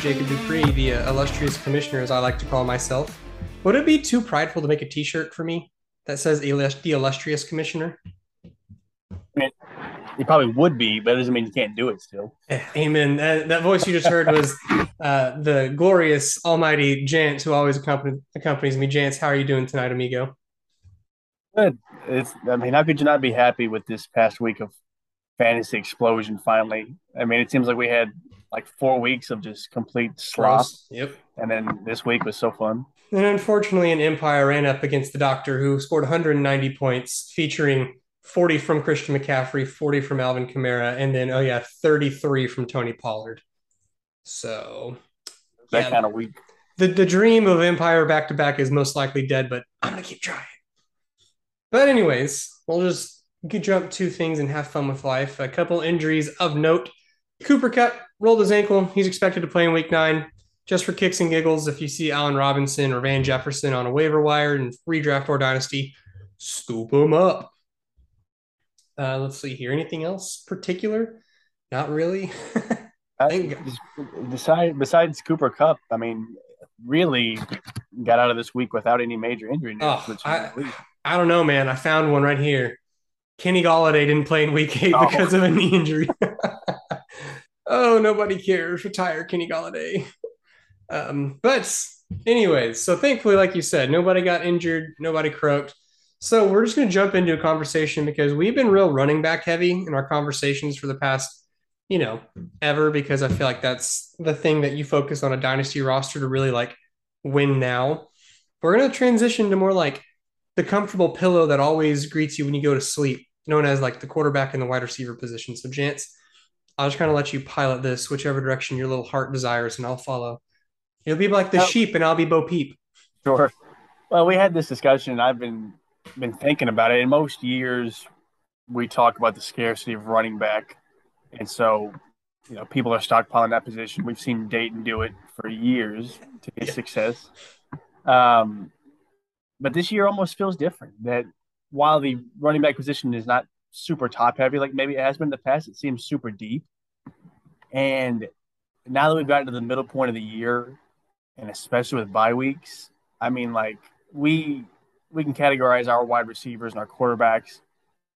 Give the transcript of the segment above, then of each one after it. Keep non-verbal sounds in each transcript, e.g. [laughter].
Jacob Dupree, the uh, illustrious commissioner, as I like to call myself. Would it be too prideful to make a T-shirt for me that says the illustrious commissioner? I mean, it probably would be, but it doesn't mean you can't do it still. Eh, amen. That, that voice you just heard was [laughs] uh, the glorious, almighty Jance, who always accompanies, accompanies me. Jance, how are you doing tonight, amigo? Good. It's. I mean, how could you not be happy with this past week of fantasy explosion? Finally, I mean, it seems like we had like four weeks of just complete slop. Yep. And then this week was so fun. And unfortunately, an Empire ran up against the Doctor, who scored 190 points, featuring 40 from Christian McCaffrey, 40 from Alvin Kamara, and then, oh yeah, 33 from Tony Pollard. So that yeah, kind of week. The, the dream of Empire back to back is most likely dead, but I'm going to keep trying. But, anyways, we'll just get jump two things and have fun with life. A couple injuries of note. Cooper Kupp rolled his ankle. He's expected to play in week nine. Just for kicks and giggles, if you see Allen Robinson or Van Jefferson on a waiver wire in redraft or dynasty, scoop them up. Uh, let's see here. Anything else particular? Not really. [laughs] I think besides besides Cooper Kupp, I mean, really got out of this week without any major injury news. Oh, I, I don't know, man. I found one right here. Kenny Golladay didn't play in Week Eight oh. because of a knee injury. [laughs] oh, nobody cares. Retire Kenny Golladay. [laughs] Um, but anyways, so thankfully, like you said, nobody got injured, nobody croaked. So we're just going to jump into a conversation because we've been real running back heavy in our conversations for the past, you know, ever because I feel like that's the thing that you focus on a dynasty roster to really like win now. We're going to transition to more like the comfortable pillow that always greets you when you go to sleep, known as like the quarterback and the wide receiver position. So, Jance, I'll just kind of let you pilot this whichever direction your little heart desires, and I'll follow. You'll be like the oh. sheep, and I'll be Bo Peep. Sure. Well, we had this discussion. I've been been thinking about it. In most years, we talk about the scarcity of running back, and so you know people are stockpiling that position. We've seen Dayton do it for years to get yeah. success. Um, but this year almost feels different. That while the running back position is not super top heavy like maybe it has been in the past, it seems super deep. And now that we've gotten to the middle point of the year, and especially with bye weeks, I mean, like we we can categorize our wide receivers and our quarterbacks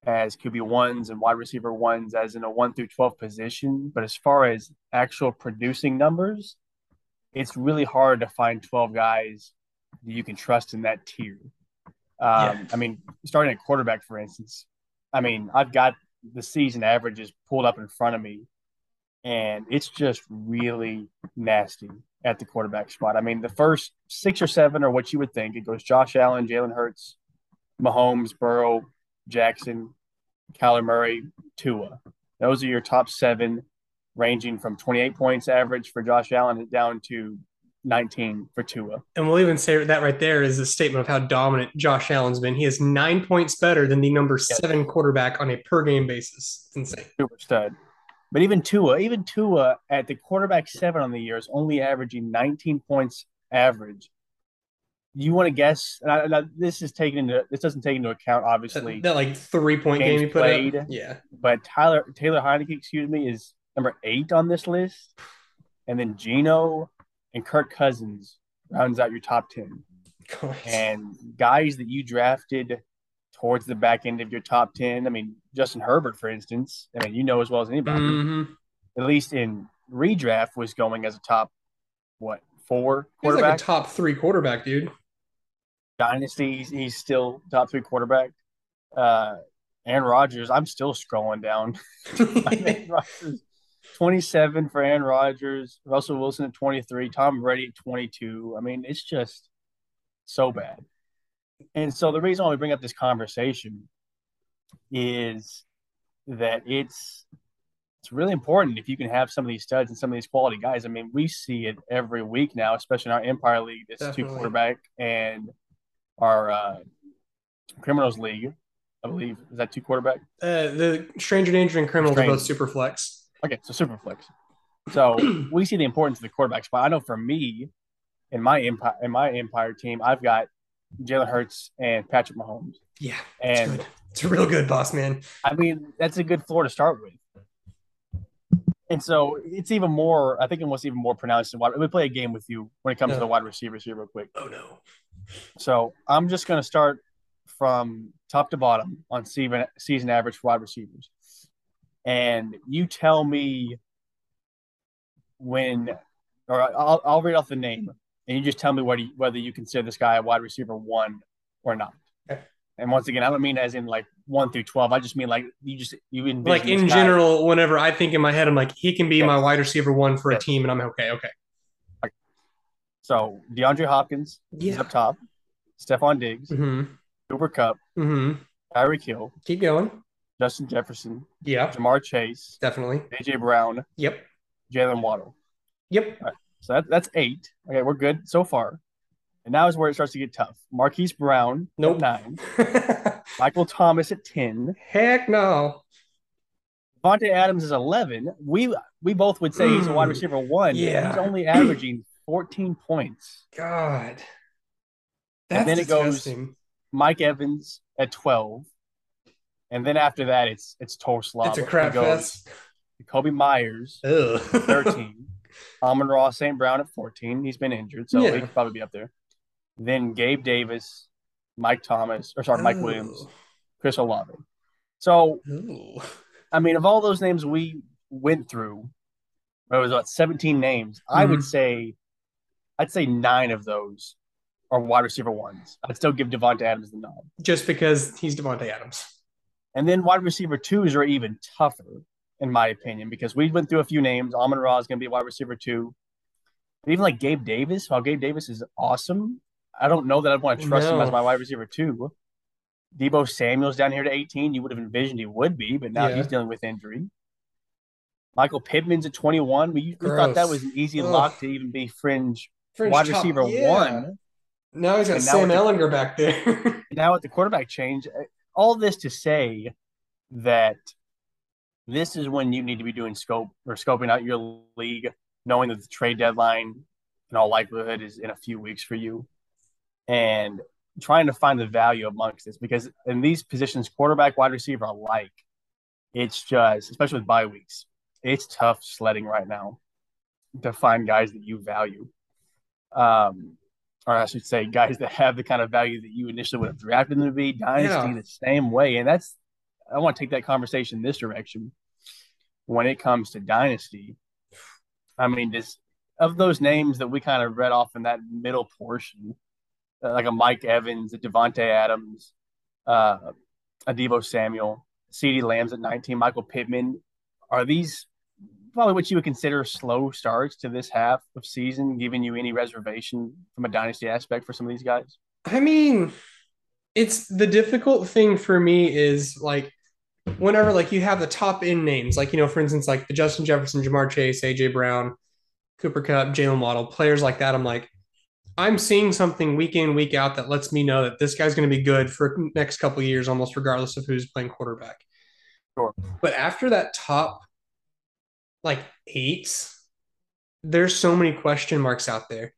as QB ones and wide receiver ones as in a one through twelve position. But as far as actual producing numbers, it's really hard to find twelve guys that you can trust in that tier. Um, yeah. I mean, starting at quarterback, for instance, I mean, I've got the season averages pulled up in front of me, and it's just really nasty at the quarterback spot. I mean, the first six or seven are what you would think. It goes Josh Allen, Jalen Hurts, Mahomes, Burrow, Jackson, Kyler Murray, Tua. Those are your top seven, ranging from 28 points average for Josh Allen down to 19 for Tua. And we'll even say that right there is a statement of how dominant Josh Allen's been. He is nine points better than the number seven quarterback on a per game basis. It's insane. Super stud. But even Tua, even Tua at the quarterback seven on the year is only averaging 19 points average. You want to guess? And I, this is taken into this doesn't take into account obviously that, that like three point game he put played, up. Yeah, but Tyler Taylor Heinicke, excuse me, is number eight on this list, and then Geno and Kirk Cousins rounds out your top ten. And guys that you drafted towards the back end of your top 10. I mean, Justin Herbert, for instance, I mean, you know as well as anybody, mm-hmm. at least in redraft, was going as a top, what, four quarterback? He's like a top three quarterback, dude. Dynasty, he's, he's still top three quarterback. Uh, Aaron Rodgers, I'm still scrolling down. [laughs] [laughs] 27 for Aaron Rodgers, Russell Wilson at 23, Tom Brady at 22. I mean, it's just so bad. And so the reason why we bring up this conversation is that it's it's really important if you can have some of these studs and some of these quality guys. I mean, we see it every week now, especially in our Empire League. It's Definitely. two quarterback and our uh, Criminals League. I believe is that two quarterback. Uh, the Stranger Danger and Criminals are both super flex. Okay, so super flex. So [clears throat] we see the importance of the quarterback spot. I know for me, in my empire in my empire team, I've got Jalen Hurts and Patrick Mahomes. Yeah, and it's, it's real good, boss man. I mean, that's a good floor to start with. And so it's even more. I think it was even more pronounced in wide. We play a game with you when it comes to the oh. wide receivers here, real quick. Oh no. So I'm just going to start from top to bottom on season season average for wide receivers, and you tell me when, or I'll I'll read off the name, and you just tell me whether you, whether you consider this guy a wide receiver one or not. Okay. And once again, I don't mean as in like one through twelve. I just mean like you just you Like in guy- general, whenever I think in my head, I'm like, he can be Yes. my wide receiver one for Yes. a team, and I'm okay. Okay. So DeAndre Hopkins Yeah. up top, Stefon Diggs, Mm-hmm. Cooper Kupp, Mm-hmm. Tyreek Hill, Keep going. Justin Jefferson, Yeah. Ja'Marr Chase, Definitely. AJ Brown, Yep. Jaylen Waddle. Yep. So that, that's eight. Okay, we're good so far. And now is where it starts to get tough. Marquise Brown Nope. nine, [laughs] Michael Thomas at ten, Heck no. Vontae Adams is eleven. We we both would say he's a wide Mm. receiver one. Yeah. he's only [clears throat] averaging fourteen points. God. And That's then it goes- Mike Evans at twelve, and then after that it's it's total slop. It's a crap fest. Kobe Myers Ugh. thirteen, [laughs] Amon-Ra St. Brown at fourteen. He's been injured, so Yeah. he could probably be up there. Then Gabe Davis, Mike Thomas, or sorry, Mike Williams, Chris Olave. So. I mean, of all those names we went through, it was about 17 names. I would Mhm. say, I'd say nine of those are wide receiver ones. I'd still give Davante Adams the nod. Just because he's Davante Adams. And then wide receiver twos are even tougher, in my opinion, because we went through a few names. Amon-Ra is going to be wide receiver two. But even like Gabe Davis, while Gabe Davis is awesome, I don't know that I'd want to trust him as my wide receiver two. Deebo Samuel's down here to 18. You would have envisioned he would be, but now Yeah. he's dealing with injury. Michael Pittman's at 21. We, we thought that was an easy Ugh. lock to even be fringe, Fringe wide top- receiver yeah. one. Now he's got And Sam with the- Ehlinger back there. [laughs] now with the quarterback change, all this to say that this is when you need to be doing scope or scoping out your league, knowing that the trade deadline in all likelihood is in a few weeks for you, and trying to find the value amongst this because in these positions, quarterback, wide receiver alike, it's just especially with bye weeks, it's tough sledding right now to find guys that you value. Um, or I should say, guys that have the kind of value that you initially would have drafted them to be. Dynasty Yeah. the same way, and that's I want to take that conversation this direction. When it comes to dynasty, I mean, just of those names that we kind of read off in that middle portion, uh, like a Mike Evans, a Davante Adams, uh, a Deebo Samuel, CeeDee Lamb's at 19, Michael Pittman. Are these probably what you would consider slow starts to this half of season, giving you any reservation from a dynasty aspect for some of these guys? I mean, it's the difficult thing for me is like whenever like you have the top end names, like you know, for instance, like the Justin Jefferson, Ja'Marr Chase, AJ Brown, Cooper Kupp, Jaylen Waddle, players like that. I'm like, I'm seeing something week in, week out that lets me know that this guy's going to be good for next couple of years, almost regardless of who's playing quarterback. Sure. But after that top like eight, there's so many question marks out there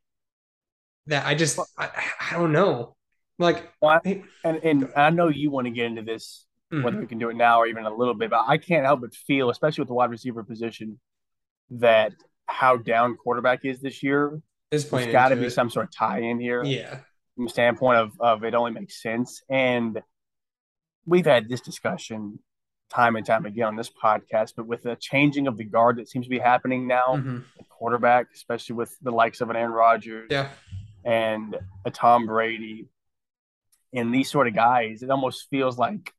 that I just I, I don't know. Like Well, I- and and I know you want to get into this, Mhm. whether we can do it now or even a little bit, but I can't help but feel, especially with the wide receiver position, that how down quarterback is this year. is There's got to be it. some sort of tie in here. Yeah. from the standpoint of, of it only makes sense. And we've had this discussion time and time again on this podcast, but with the changing of the guard that seems to be happening now, Mhm. at quarterback, especially with the likes of an Aaron Rodgers Yeah. and a Tom Brady and these sort of guys, it almost feels like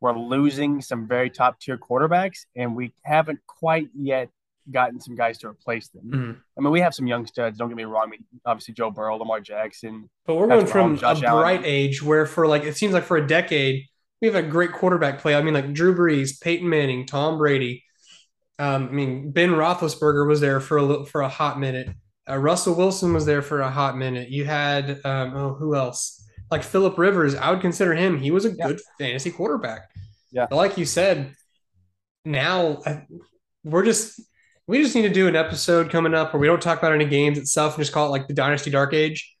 we're losing some very top tier quarterbacks and we haven't quite yet gotten some guys to replace them. Mhm. I mean, we have some young studs, don't get me wrong. I mean, obviously Joe Burrow, Lamar Jackson, But we're going from Mahomes, a Allen. bright age where for like it seems like for a decade we have a great quarterback play. I mean, like Drew Brees, Peyton Manning, Tom Brady. Um, I mean, Ben Roethlisberger was there for a little, for a hot minute. Uh, Russell Wilson was there for a hot minute. You had um, oh, who else? Like Philip Rivers. I would consider him. He was a Yeah. good fantasy quarterback. Yeah. But like you said, now I, we're just we just need to do an episode coming up where we don't talk about any games itself and just call it like the Dynasty Dark Age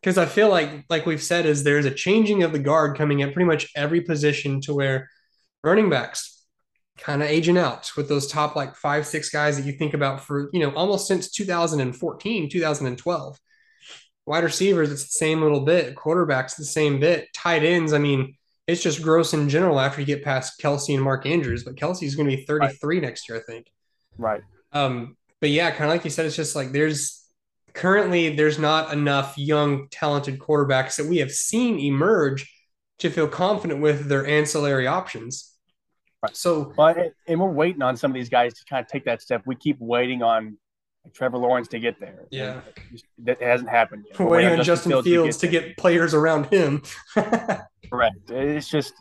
because I feel like, like we've said, is there's a changing of the guard coming at pretty much every position to where running backs, kind of aging out with those top like five, six guys that you think about for, you know, almost since 2014, 2012. Wide receivers, it's the same little bit. Quarterbacks, the same bit. Tight ends, I mean, it's just gross in general after you get past Kelce and Mark Andrews, but Kelce's going to be 33 right. next year, I think. Right. Um, but yeah, kind of like you said, it's just like there's currently there's not enough young, talented quarterbacks that we have seen emerge to feel confident with their ancillary options. Right. So, but and we're waiting on some of these guys to kind of take that step. We keep waiting on Trevor Lawrence to get there. Yeah, that hasn't happened yet. We're waiting on Justin, Justin Fields, to, get, to get, players around him. [laughs] Correct. It's just,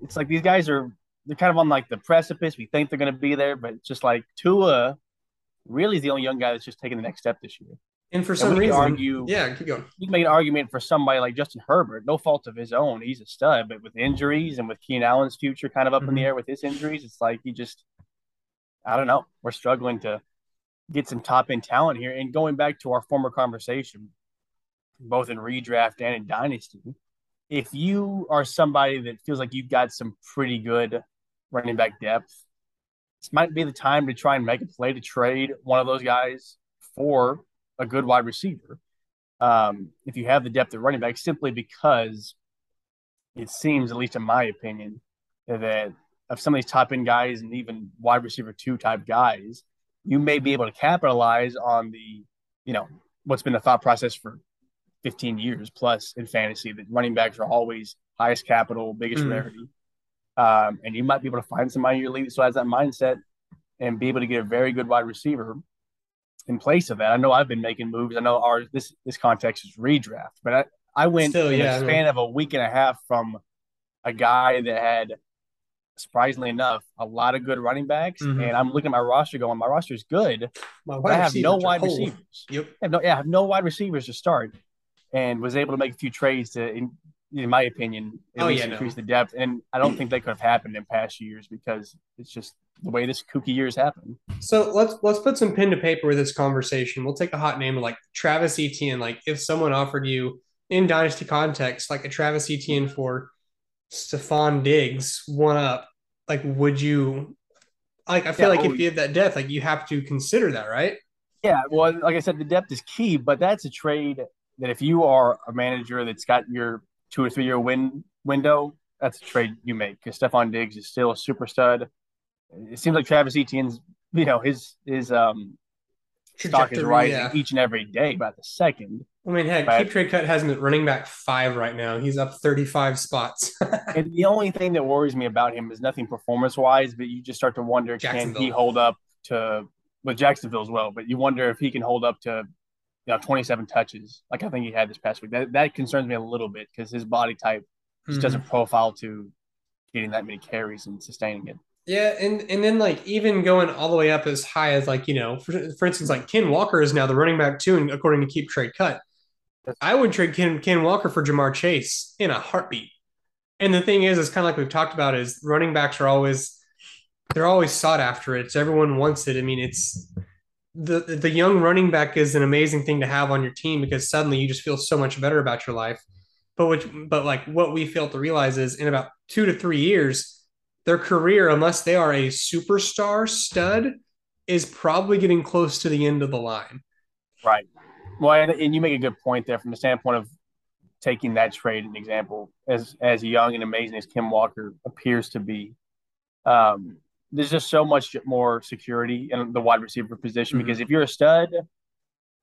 it's like these guys are they're kind of on like the precipice. We think they're going to be there, but it's just like Tua really is the only young guy that's just taking the next step this year. And for some and reason, argue, yeah, keep going. You make an argument for somebody like Justin Herbert, no fault of his own. He's a stud, but with injuries and with Keenan Allen's future kind of up mm-hmm. in the mm-hmm. air with his injuries, it's like he just, I don't know. We're struggling to get some top end talent here. And going back to our former conversation, both in redraft and in dynasty, if you are somebody that feels like you've got some pretty good running back depth, this might be the time to try and make a play to trade one of those guys for a good wide receiver. Um, if you have the depth of running back, simply because it seems, at least in my opinion, that of some of these top end guys and even wide receiver two type guys, you may be able to capitalize on the, you know, what's been the thought process for 15 years plus in fantasy that running backs are always highest capital, biggest mm. rarity. Um, and you might be able to find somebody in your league that still has that mindset and be able to get a very good wide receiver in place of that. I know I've been making moves. I know our this this context is redraft, but I, I went Still, in yeah, a span of a week and a half from a guy that had surprisingly enough a lot of good running backs, mm-hmm. and I'm looking at my roster going, my roster is good. but I have no wide receivers. Yep. I have no, yeah, I have no wide receivers to start, and was able to make a few trades to, in, in my opinion, at oh, least yeah, increase no. the depth. And I don't think that could have happened in past years because it's just the way this kooky years happen. So let's let's put some pen to paper with this conversation. We'll take a hot name like Travis Etienne. Like if someone offered you in dynasty context, like a Travis Etienne for Stefon Diggs, one up, like would you like I feel yeah, like oh, if you have that depth, like you have to consider that, right? Yeah, well, like I said, the depth is key, but that's a trade that if you are a manager that's got your two or three year win window, that's a trade you make because Stefon Diggs is still a super stud. It seems like Travis Etienne's, you know, his his um stock is rising yeah. each and every day by the second. I mean, heck, but, Keep Trade Cut has him running back five right now. He's up 35 spots. [laughs] and the only thing that worries me about him is nothing performance wise, but you just start to wonder can he hold up to with Jacksonville as well? But you wonder if he can hold up to you know 27 touches like I think he had this past week. That that concerns me a little bit because his body type just mm-hmm. doesn't profile to getting that many carries and sustaining it. Yeah, and and then like even going all the way up as high as like you know, for, for instance, like Ken Walker is now the running back two, and according to Keep Trade Cut, I would trade Ken Ken Walker for Ja'Marr Chase in a heartbeat. And the thing is, is kind of like we've talked about, is running backs are always they're always sought after. It's everyone wants it. I mean, it's the the young running back is an amazing thing to have on your team because suddenly you just feel so much better about your life. But which but like what we fail to realize is in about two to three years, their career, unless they are a superstar stud, is probably getting close to the end of the line. Right. Well, and, you make a good point there from the standpoint of taking that trade an example as as young and amazing as Ken Walker appears to be. Um, there's just so much more security in the wide receiver position mm-hmm. because if you're a stud,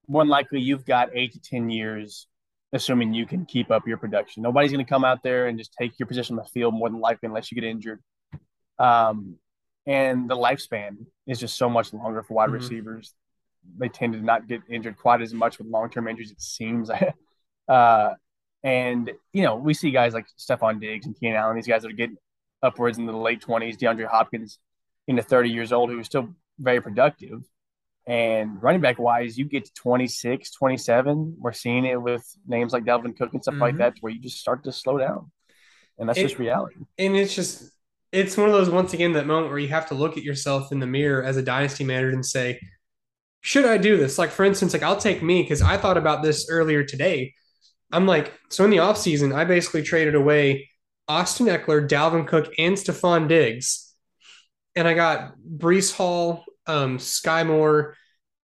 more than likely you've got eight to ten years, assuming you can keep up your production. Nobody's going to come out there and just take your position on the field more than likely unless you get injured. Um, and the lifespan is just so much longer for wide mm-hmm. receivers. They tend to not get injured quite as much with long term injuries. It seems. [laughs] uh, and you know we see guys like Stefon Diggs and Keenan Allen. These guys that are getting upwards in the late twenties. DeAndre Hopkins into 30 years old who is still very productive. And running back wise, you get to 26, 27. We're seeing it with names like Dalvin Cook and stuff mm-hmm. like that, where you just start to slow down. And that's it, just reality. And it's just, it's one of those, once again, that moment where you have to look at yourself in the mirror as a dynasty manager and say, should I do this? Like, for instance, like I'll take me because I thought about this earlier today. I'm like, so in the offseason, I basically traded away Austin Ekeler, Dalvin Cook, and Stefon Diggs and I got Breece Hall, um, Skyy Moore,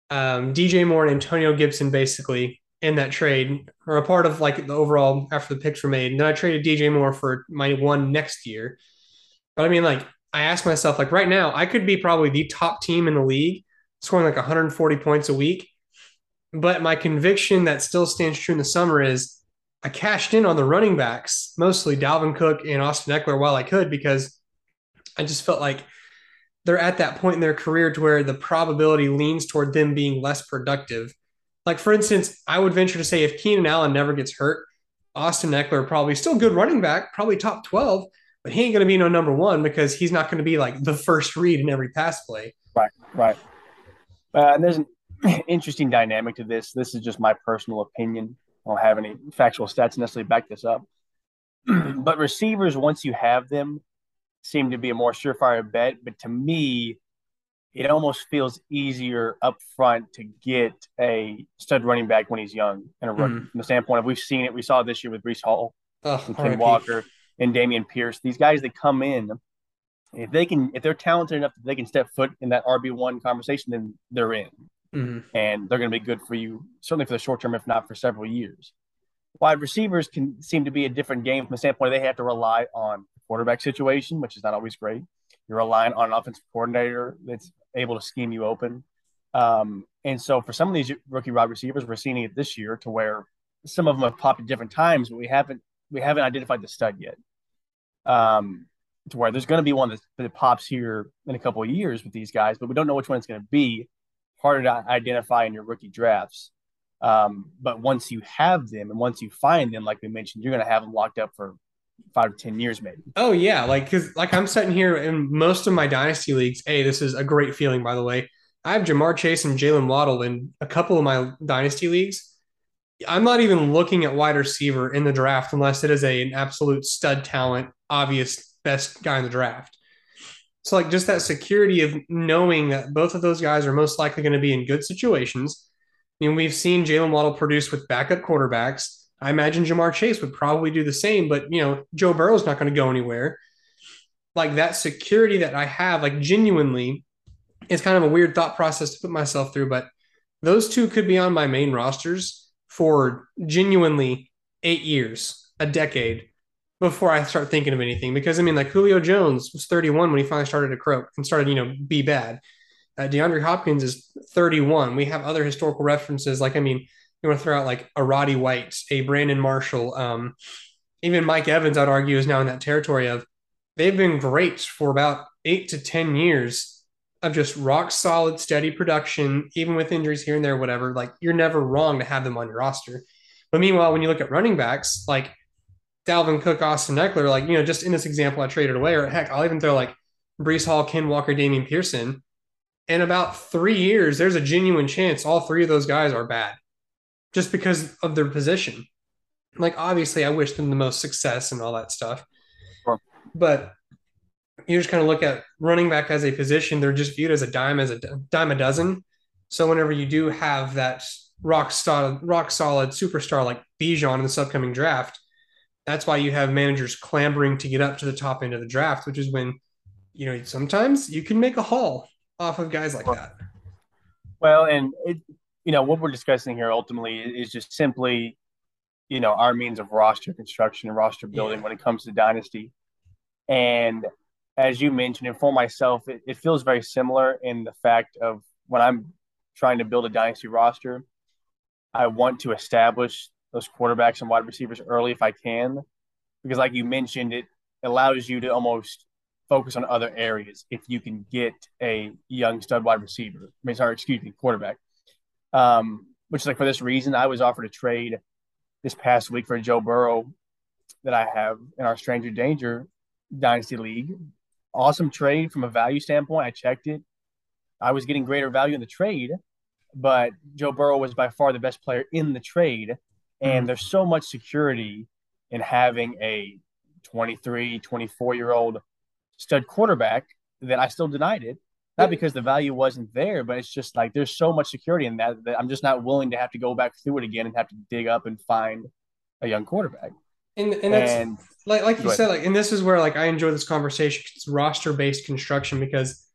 um, DJ Moore, and Antonio Gibson basically in that trade, or a part of like the overall after the picks were made. And then I traded DJ Moore for my one next year. But I mean, like, I asked myself, like, right now, I could be probably the top team in the league, scoring like 140 points a week. But my conviction that still stands true in the summer is I cashed in on the running backs, mostly Dalvin Cook and Austin Ekeler, while I could, because I just felt like they're at that point in their career to where the probability leans toward them being less productive. Like, for instance, I would venture to say if Keenan Allen never gets hurt, Austin Ekeler probably still good running back, probably top 12, but he ain't going to be no number one because he's not going to be like the first read in every pass play. Right, right. Uh, and there's an [clears throat] interesting dynamic to this. This is just my personal opinion. I don't have any factual stats necessarily back this up. [clears throat] but receivers, once you have them, seem to be a more surefire bet. But to me, it almost feels easier up front to get a stud running back when he's young and a rookie. Mm. From the standpoint of we've seen it, we saw it this year with Breece Hall oh, and Ken Walker and Dameon Pierce. These guys that come in, if they can, if they're talented enough that they can step foot in that RB one conversation, then they're in, mm-hmm. and they're going to be good for you certainly for the short term, if not for several years. Wide receivers can seem to be a different game from the standpoint they have to rely on quarterback situation, which is not always great. You're relying on an offensive coordinator that's able to scheme you open. Um, and so for some of these rookie wide receivers, we're seeing it this year to where some of them have popped at different times, but we haven't we haven't identified the stud yet. Um, to where there's going to be one that, that pops here in a couple of years with these guys, but we don't know which one it's going to be. Harder to identify in your rookie drafts. Um, but once you have them and once you find them, like we mentioned, you're going to have them locked up for five to ten years maybe. Oh yeah like because like i'm sitting here in most of my dynasty leagues. Hey this is a great feeling by the way. I have Ja'Marr chase and Jaylen waddle in a couple of my dynasty leagues. I'm not even looking at wide receiver in the draft unless it is a, an absolute stud talent obvious best guy in the draft. So like just that security of knowing that both of those guys are most likely going to be in good situations. I mean, we've seen Jaylen Waddle produce with backup quarterbacks I imagine Ja'Marr Chase would probably do the same, but you know, Joe Burrow's not going to go anywhere. Like that security that I have, like genuinely, it's kind of a weird thought process to put myself through, but those two could be on my main rosters for genuinely eight years, a decade before I start thinking of anything. Because I mean, like Julio Jones was 31 when he finally started to croak and started, you know, be bad. Uh, DeAndre Hopkins is 31. We have other historical references. Like, I mean, you want to throw out like a Roddy White, a Brandon Marshall, um, even Mike Evans, I'd argue, is now in that territory of they've been great for about eight to 10 years of just rock solid, steady production, even with injuries here and there, whatever. Like you're never wrong to have them on your roster. But meanwhile, when you look at running backs, like Dalvin Cook, Austin Ekeler, like, you know, just in this example I traded away, or heck, I'll even throw like Breece Hall, Ken Walker, Dameon Pearson. In about three years, there's a genuine chance all three of those guys are bad just because of their position. Like obviously, I wish them the most success and all that stuff, sure. but you just kind of look at running back as a position; they're just viewed as a dime as a dime a dozen. So whenever you do have that rock solid, rock solid superstar like Bijan in this upcoming draft, that's why you have managers clambering to get up to the top end of the draft, which is when you know sometimes you can make a haul off of guys like that. Well, and it, you know, what we're discussing here ultimately is just simply, you know, our means of roster construction and roster building yeah. when it comes to dynasty. And as you mentioned, and for myself, it, it feels very similar in the fact of when I'm trying to build a dynasty roster, I want to establish those quarterbacks and wide receivers early if I can, because like you mentioned, it allows you to almost focus on other areas if you can get a young stud wide receiver. I mean, sorry, excuse me, quarterback um, which is like for this reason, I was offered a trade this past week for Joe Burrow that I have in our Stranger Danger Dynasty League. Awesome trade from a value standpoint. I checked it. I was getting greater value in the trade, but Joe Burrow was by far the best player in the trade. And mm-hmm. there's so much security in having a 23, 24 year old stud quarterback that I still denied it not because the value wasn't there, but it's just like there's so much security in that that I'm just not willing to have to go back through it again and have to dig up and find a young quarterback. And and that's and, like like you said, like and this is where like I enjoy this conversation. It's roster based construction because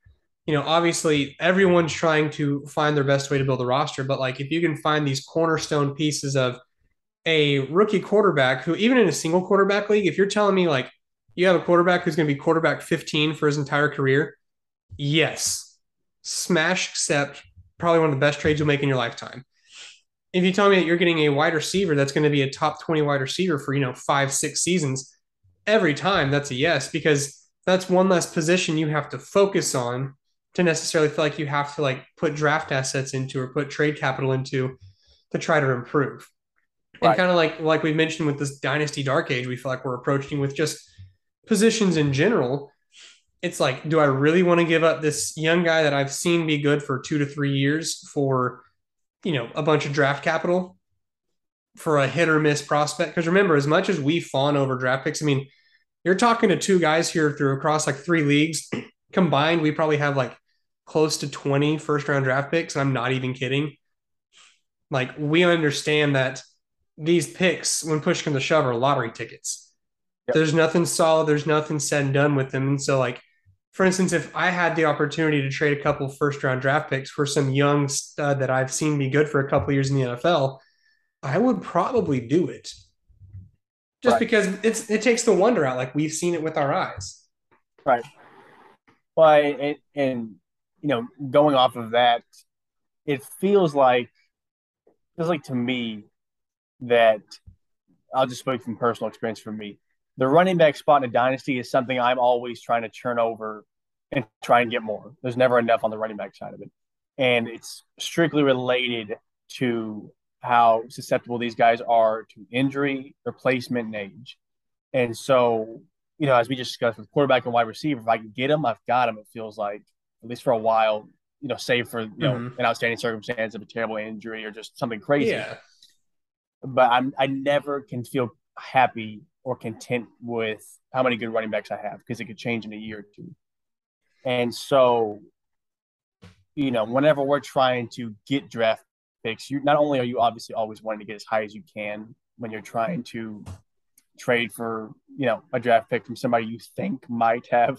you know obviously everyone's trying to find their best way to build a roster, but like if you can find these cornerstone pieces of a rookie quarterback who even in a single quarterback league, if you're telling me like you have a quarterback who's going to be quarterback 15 for his entire career, yes, smash accept probably one of the best trades you'll make in your lifetime. If you tell me that you're getting a wide receiver that's going to be a top 20 wide receiver for, you know, five, six seasons, every time that's a yes, because that's one less position you have to focus on to necessarily feel like you have to like put draft assets into or put trade capital into to try to improve. Right. And kind of like like we mentioned with this dynasty dark age, we feel like we're approaching with just positions in general. It's like, do I really want to give up this young guy that I've seen be good for two to three years for, you know, a bunch of draft capital for a hit or miss prospect? Because remember, as much as we fawn over draft picks, I mean, you're talking to two guys here through across like three leagues [clears throat] combined. We probably have like close to 20 first round draft picks. And I'm not even kidding. Like, we understand that these picks, when push comes to shove, are lottery tickets. Yep. There's nothing solid. There's nothing said and done with them. And so, like, for instance, if I had the opportunity to trade a couple first round draft picks for some young stud that I've seen be good for a couple years in the NFL, I would probably do it. Just right. because it's it takes the wonder out, like we've seen it with our eyes. Right. Well, and, and you know, going off of that, it feels like feels like to me that I'll just speak from personal experience for me. The running back spot in a dynasty is something I'm always trying to turn over and try and get more. There's never enough on the running back side of it. And it's strictly related to how susceptible these guys are to injury, replacement, and age. And so, you know, as we just discussed with quarterback and wide receiver, if I can get them, I've got them. It feels like, at least for a while, you know, save for, you know, mm-hmm. an outstanding circumstance of a terrible injury or just something crazy. Yeah but I'm I never can feel happy or content with how many good running backs I have because it could change in a year or two. And so, you know, whenever we're trying to get draft picks, you not only are you obviously always wanting to get as high as you can when you're trying to trade for, you know, a draft pick from somebody you think might have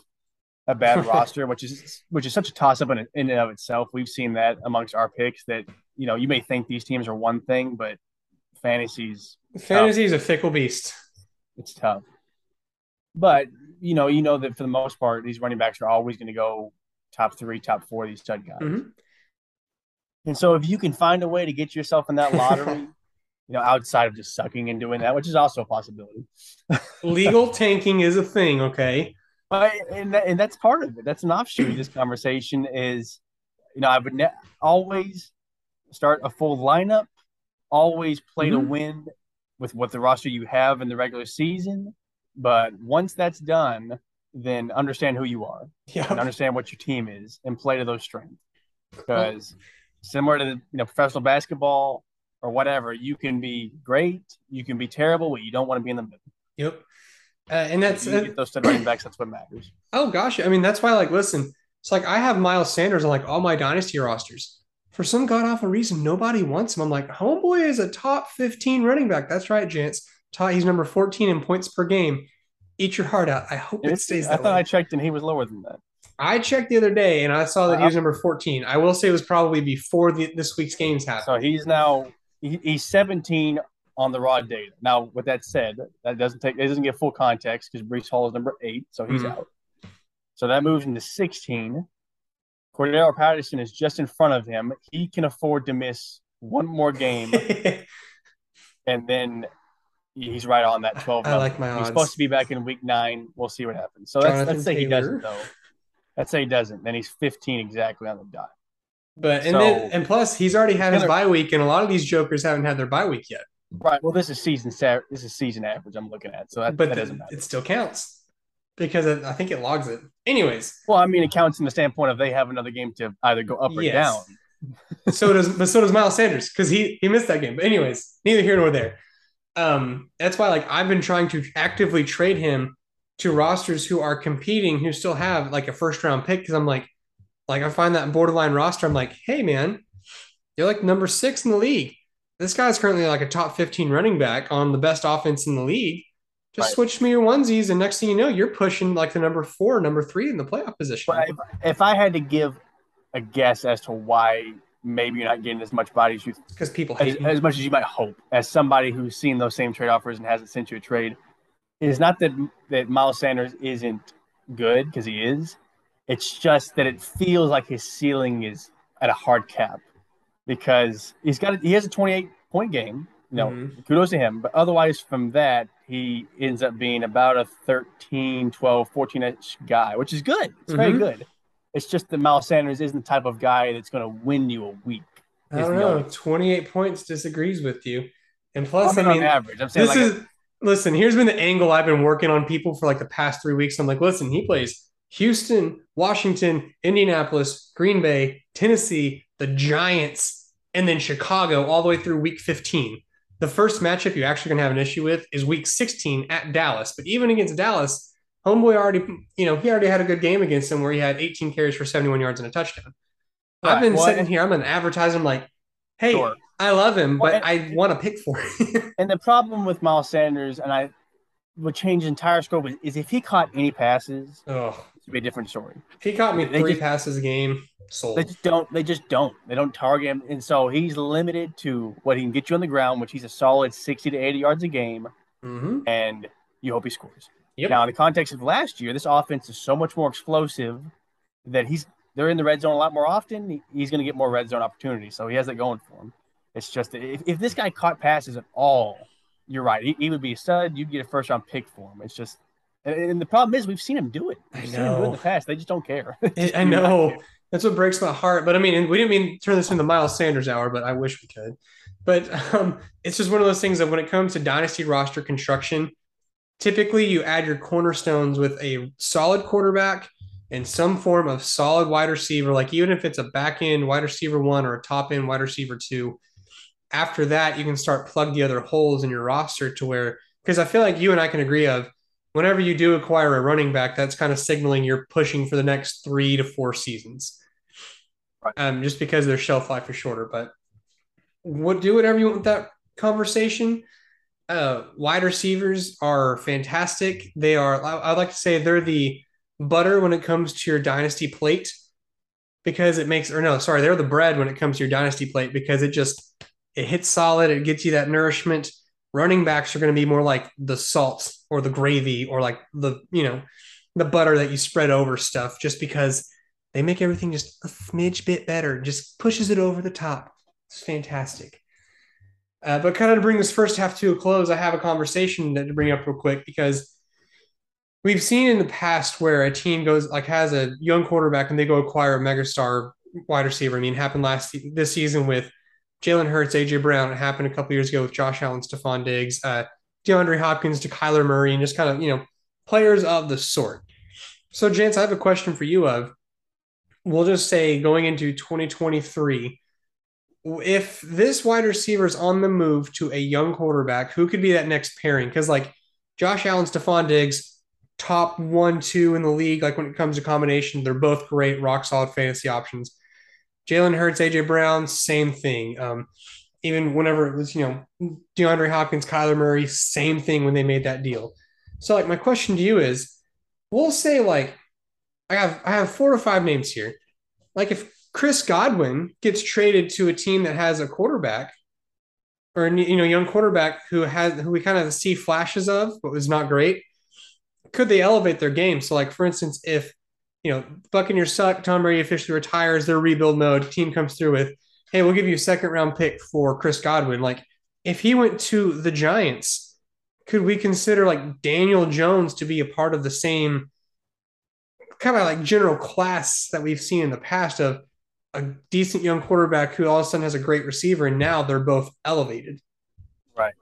a bad [laughs] roster, which is which is such a toss up in, in and of itself. We've seen that amongst our picks that you know you may think these teams are one thing, but fantasies fantasy is a fickle beast. It's tough, but you know, you know that for the most part, these running backs are always going to go top three, top four. These stud guys. Mm-hmm. And so, if you can find a way to get yourself in that lottery, [laughs] you know, outside of just sucking and doing that, which is also a possibility. [laughs] Legal tanking is a thing, okay? But and that, and that's part of it. That's an offshoot of this conversation. Is you know, I would ne- always start a full lineup always play mm-hmm. to win with what the roster you have in the regular season. But once that's done, then understand who you are yep. and understand what your team is and play to those strengths. Because similar to the, you know professional basketball or whatever, you can be great, you can be terrible, but you don't want to be in the middle. Yep. Uh, and that's you uh, those running backs. That's what matters. Oh gosh, I mean that's why. Like, listen, it's like I have Miles Sanders on like all my dynasty rosters for some god awful reason, nobody wants him. I'm like, homeboy is a top 15 running back. That's right, Gents. He's number 14 in points per game. Eat your heart out. I hope it stays I thought way. I checked and he was lower than that. I checked the other day and I saw that he was number 14. I will say it was probably before the, this week's games happened. So he's now he, he's 17 on the raw data. Now, with that said, that doesn't take it doesn't get full context because Breece Hall is number eight, so he's mm-hmm. out. So that moves into 16. Cordarrelle Patterson is just in front of him. He can afford to miss one more game, [laughs] and then he's right on that 12. I like my odds. He's supposed to be back in week nine. We'll see what happens. So let's, let's say Taylor. he doesn't, though. Let's say he doesn't. Then he's 15 exactly on the dot. But and so, then and plus he's already had his bye week, and a lot of these jokers haven't had their bye week yet. Right. Well, this is season this is season average. I'm looking at, so that, but that doesn't matter. It still counts because I think it logs it. Anyways. Well, I mean, it counts in the standpoint of they have another game to either go up or yes. down. [laughs] so does, but so does Miles Sanders because he he missed that game. But anyways, neither here nor there. Um, that's why like I've been trying to actively trade him to rosters who are competing who still have like a first round pick because I'm like, like I find that borderline roster. I'm like, hey man, you're like number six in the league. This guy's currently like a top 15 running back on the best offense in the league Just right. switch me your onesies, and next thing you know, you're pushing like the number four, number three in the playoff position. But if, if I had to give a guess as to why maybe you're not getting as much body as you because people as, as, much as you might hope as somebody who's seen those same trade offers and hasn't sent you a trade is not that that Miles Sanders isn't good because he is. It's just that it feels like his ceiling is at a hard cap because he's got a, he has a 28 point game. You know, mm-hmm. kudos to him. But otherwise, from that, he ends up being about a 13, 12, 14 inch guy, which is good. It's mm-hmm. very good. It's just that Miles Sanders isn't the type of guy that's going to win you a week. I don't know. 28 points disagrees with you. And plus, I mean, on average, I'm saying this like is a, listen, here's been the angle I've been working on people for like the past three weeks. I'm like, listen, he plays Houston, Washington, Indianapolis, Green Bay, Tennessee, the Giants, and then Chicago all the way through week 15. The first matchup you're actually going to have an issue with is week 16 at Dallas. But even against Dallas, Homeboy already, you know, he already had a good game against them where he had 18 carries for 71 yards and a touchdown. I've been well, sitting here, I'm an advertising like, hey, sure. I love him, but well, and, I want to pick for him. [laughs] and the problem with Miles Sanders, and I would change entire scope, is if he caught any passes, oh. It'd be a different story. He caught me they three just, passes a game, sold. They just don't. They just don't. They don't target him, and so he's limited to what he can get you on the ground, which he's a solid 60 to 80 yards a game, mm-hmm. and you hope he scores. Yep. Now, in the context of last year, this offense is so much more explosive that he's they're in the red zone a lot more often. He's going to get more red zone opportunities, so he has that going for him. It's just if, if this guy caught passes at all, you're right. He, he would be a stud. You'd get a first round pick for him. It's just, and, the problem is we've seen him do it. We've I know. seen him do it in the past. They just don't care. [laughs] I know. That's what breaks my heart. But I mean, we didn't mean turn this into Miles Sanders hour, but I wish we could. But um, it's just one of those things that when it comes to dynasty roster construction, Typically, you add your cornerstones with a solid quarterback and some form of solid wide receiver, like even if it's a back end wide receiver one or a top end wide receiver two. After that, you can start plug the other holes in your roster to where, because I feel like you and I can agree of whenever you do acquire a running back, that's kind of signaling you're pushing for the next three to four seasons. Right. Um, just because their shelf life is shorter. But what do whatever you want with that conversation uh, wide receivers are fantastic. They are, I, would like to say, they're the butter when it comes to your dynasty plate because it makes, or no, sorry, they're the bread when it comes to your dynasty plate because it just it hits solid. It gets you that nourishment. Running backs are going to be more like the salt or the gravy or like the you know the butter that you spread over stuff, just because they make everything just a smidge bit better. Just pushes it over the top. It's fantastic. Uh, but kind of to bring this first half to a close, I have a conversation that to bring up real quick because we've seen in the past where a team goes like has a young quarterback and they go acquire a megastar wide receiver. I mean, happened last this season with Jalen Hurts, AJ Brown. It happened a couple years ago with Josh Allen, Stefon Diggs, uh, DeAndre Hopkins to Kyler Murray, and just kind of you know players of the sort. So, Jance, I have a question for you. Of we'll just say going into 2023 if this wide receiver is on the move to a young quarterback, who could be that next pairing? Because like Josh Allen, Stefon Diggs, top one, two in the league. Like when it comes to combination, they're both great, rock solid fantasy options. Jalen Hurts, AJ Brown, same thing. Um, even whenever it was, you know, DeAndre Hopkins, Kyler Murray, same thing when they made that deal. So like my question to you is, we'll say like I have I have four or five names here. Like if Chris Godwin gets traded to a team that has a quarterback or you know young quarterback who has who we kind of see flashes of but was not great could they elevate their game so like for instance if you know buccaneers suck tom brady officially retires their rebuild mode team comes through with hey we'll give you a second round pick for chris godwin like if he went to the giants could we consider like daniel jones to be a part of the same kind of like general class that we've seen in the past of a decent young quarterback who all of a sudden has a great receiver, and now they're both elevated. Right.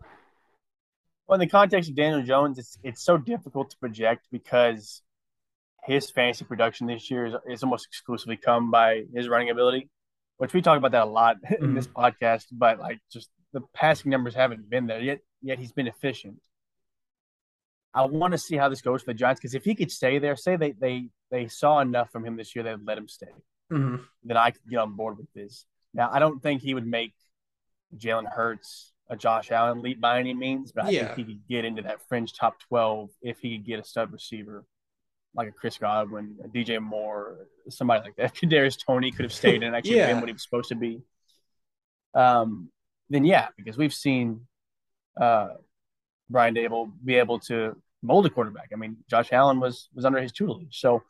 Well, in the context of Daniel Jones, it's it's so difficult to project because his fantasy production this year is, is almost exclusively come by his running ability, which we talk about that a lot [laughs] in mm-hmm. this podcast. But like, just the passing numbers haven't been there yet. Yet he's been efficient. I want to see how this goes for the Giants because if he could stay there, say they they they saw enough from him this year, they'd let him stay mm-hmm. then I could get on board with this. Now, I don't think he would make Jalen Hurts a Josh Allen leap by any means, but I Yeah. think he could get into that fringe top 12 if he could get a stud receiver like a Chris Godwin, a DJ Moore, somebody like that. [laughs] Kadarius Toney could have stayed and actually Yeah. been what he was supposed to be. Um, then yeah, because we've seen uh, Brian Daboll be able to mold a quarterback. I mean, Josh Allen was was under his tutelage, so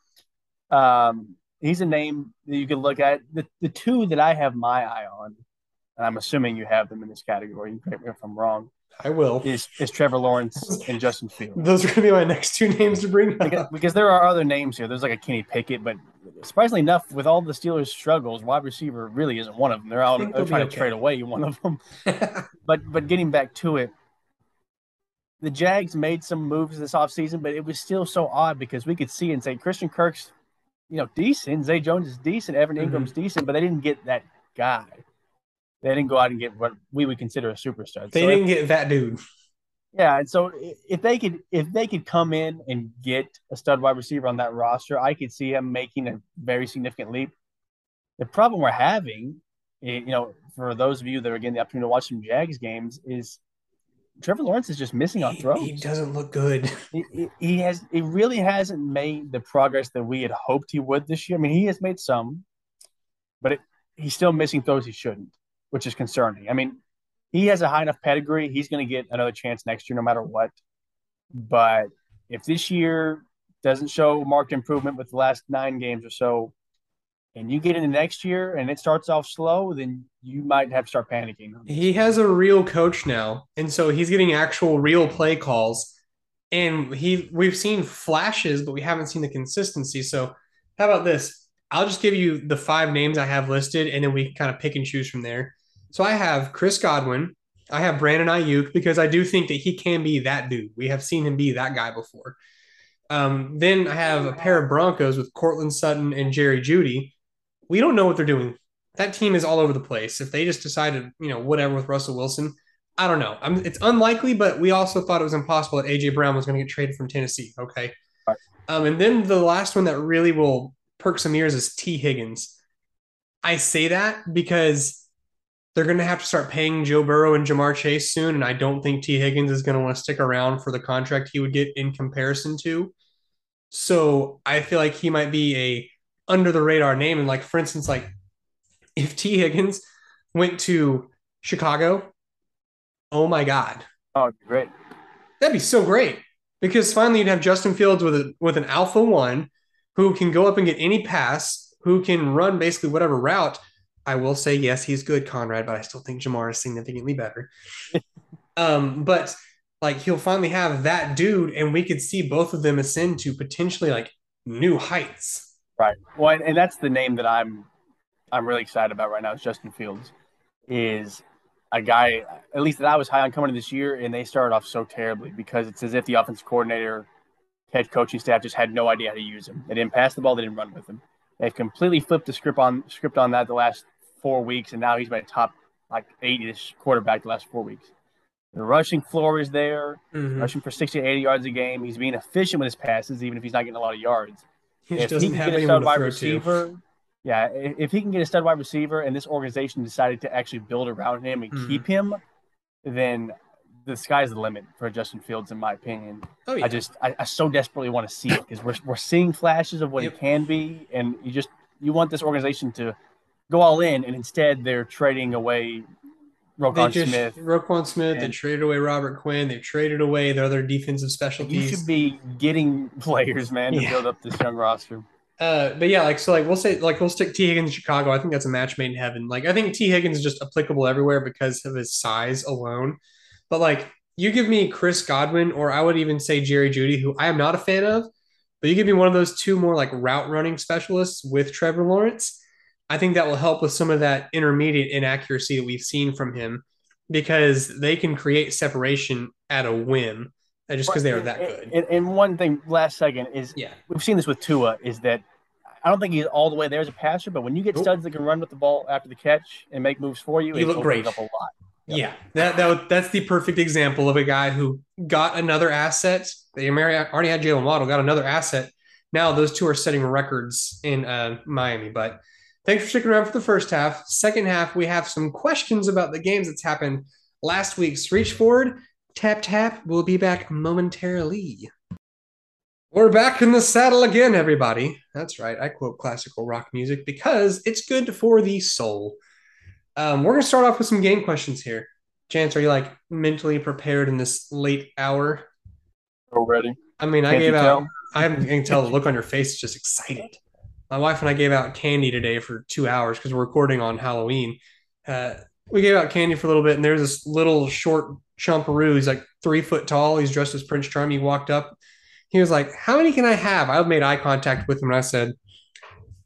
um, he's a name that you could look at. The the two that I have my eye on, and I'm assuming you have them in this category. You correct me if I'm wrong. I will. Is is Trevor Lawrence and Justin Fields? Those are going to be my next two names to bring because, up. because there are other names here. There's like a Kenny Pickett, but surprisingly enough, with all the Steelers' struggles, wide receiver really isn't one of them. They're all they're trying okay. to trade away one of them. [laughs] But but getting back to it, the Jags made some moves this offseason, but it was still so odd because we could see and say Christian Kirk's, you know, decent. Zay Jones is decent. Evan Mhm. Ingram's decent, but they didn't get that guy. They didn't go out and get what we would consider a superstar. they So didn't get that dude. yeah, and so if they could if they could come in and get a stud wide receiver on that roster, I could see him making a very significant leap. The problem we're having, you know, for those of you that are getting the opportunity to watch some Jags games, is Trevor Lawrence is just missing on He, throws. he doesn't look good. [laughs] He, he- he has he really hasn't made the progress that we had hoped he would this year. I mean, he has made some, but it, he's still missing throws he shouldn't, which is concerning. I mean, he has a high enough pedigree; he's going to get another chance next year, no matter what. But if this year doesn't show marked improvement with the last nine games or so, and you get into next year and it starts off slow, then you might have to start panicking. He has a real coach now, and so he's getting actual real play calls. And he we've seen flashes, but we haven't seen the consistency. So how about this? I'll just give you the five names I have listed, and then we kind of pick and choose from there. So I have Chris Godwin, I have Brandon Aiyuk because I do think that he can be that dude. We have seen him be that guy before. Um, then I have a pair of Broncos with Courtland Sutton and Jerry Jeudy. We don't know what they're doing. That team is all over the place. If they just decided, you know, whatever with Russell Wilson, I don't know. I'm, it's unlikely, but we also thought it was impossible that AJ Brown was going to get traded from Tennessee. Okay. Um, and then the last one that really will perk some ears is Tee Higgins. I say that because they're going to have to start paying Joe Burrow and Ja'Marr Chase soon, and I don't think Tee Higgins is going to want to stick around for the contract he would get in comparison to. So I feel like he might be a under the radar name, and like for instance, like if Tee Higgins went to Chicago, oh my god, Oh, great! That'd be so great because finally you'd have Justin Fields with a with an alpha one who can go up and get any pass, who can run basically whatever route. I will say yes, he's good, Conrad, but I still think Ja'Marr is significantly better. [laughs] um, but like he'll finally have that dude, and we could see both of them ascend to potentially like new heights. Right. Well, and, that's the name that I'm I'm really excited about right now. Is Justin Fields is a guy at least that I was high on coming to this year, and they started off so terribly because it's as if the offensive coordinator, head coaching staff just had no idea how to use him. They didn't pass the ball, they didn't run with him. They've completely flipped the script on script on that the last four weeks, and now he's been top like eight-ish quarterback the last four weeks. The rushing floor is there, Mhm. rushing for 60 to 80 yards a game. He's being efficient with his passes, even if he's not getting a lot of yards He if he doesn't can have get a stud wide throw to. receiver, yeah, if, he can get a stud wide receiver, and this organization decided to actually build around him and Mhm. keep him, then the sky's the limit for Justin Fields, in my opinion. Oh yeah, I just, I, I so desperately want to see it because we're we're seeing flashes of what Yep. he can be, and you just you want this organization to go all in, and instead they're trading away they Roquan just Smith. Roquan Smith. They traded away Robert Quinn. They traded away their other defensive You should be getting [laughs] players, man, to Yeah. build up this young roster. Uh, but yeah, like so, like we'll say, like we'll stick Tee Higgins in Chicago. I think that's a match made in heaven. Like I think Tee Higgins is just applicable everywhere because of his size alone. But like you give me Chris Godwin, or I would even say Jerry Jeudy, who I am not a fan of, but you give me one of those two more like route running specialists with Trevor Lawrence. I think that will help with some of that intermediate inaccuracy that we've seen from him because they can create separation at a whim uh, just because they are that good. And, and one thing, last second, is Yeah. we've seen this with Tua is that I don't think he's all the way there as a passer, but when you get studs that can run with the ball after the catch and make moves for you, He it looked great. up a lot. Yep. Yeah, that, that that's the perfect example of a guy who got another asset. They already had Jaylen Waddle, got another asset. Now those two are setting records in uh, Miami. But thanks for sticking around for the first half. Second half, we have some questions about the games that's happened last week's Reach Forward. Tap Tap We'll be back momentarily. We're back in the saddle again, everybody. That's right. I quote classical rock music because it's good for the soul. Um, we're going to start off with some game questions here. Jance, are you like mentally prepared in this late hour? Already. I mean, I gave out, I can tell the look on your face is just excited. My wife and I gave out candy today for two hours because we're recording on Halloween. Uh, we gave out candy for a little bit, and there's this little short chumperoo. He's like three foot tall. He's dressed as Prince Charming. He walked up he was like, How many can I have? I made eye contact with him and I said,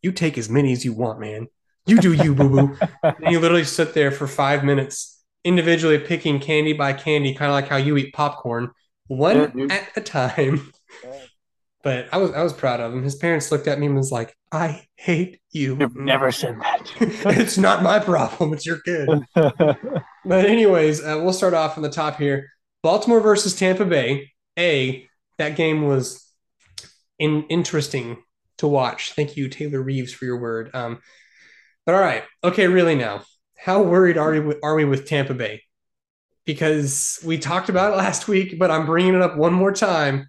You take as many as you want, man. You do you, boo boo. [laughs] and he literally sit there for five minutes, individually picking candy by candy, kind of like how you eat popcorn, one at a time. But I was I was proud of him. His parents looked at me and was like, "I hate you." You've never said that. [laughs] it's not my problem. It's your kid. [laughs] but anyways, uh, we'll start off on the top here. Baltimore versus Tampa Bay. A that game was in, interesting to watch. Thank you, Taylor Reeves, for your word. Um, but all right, okay, really now, how worried are we, are we with Tampa Bay? Because we talked about it last week, but I'm bringing it up one more time.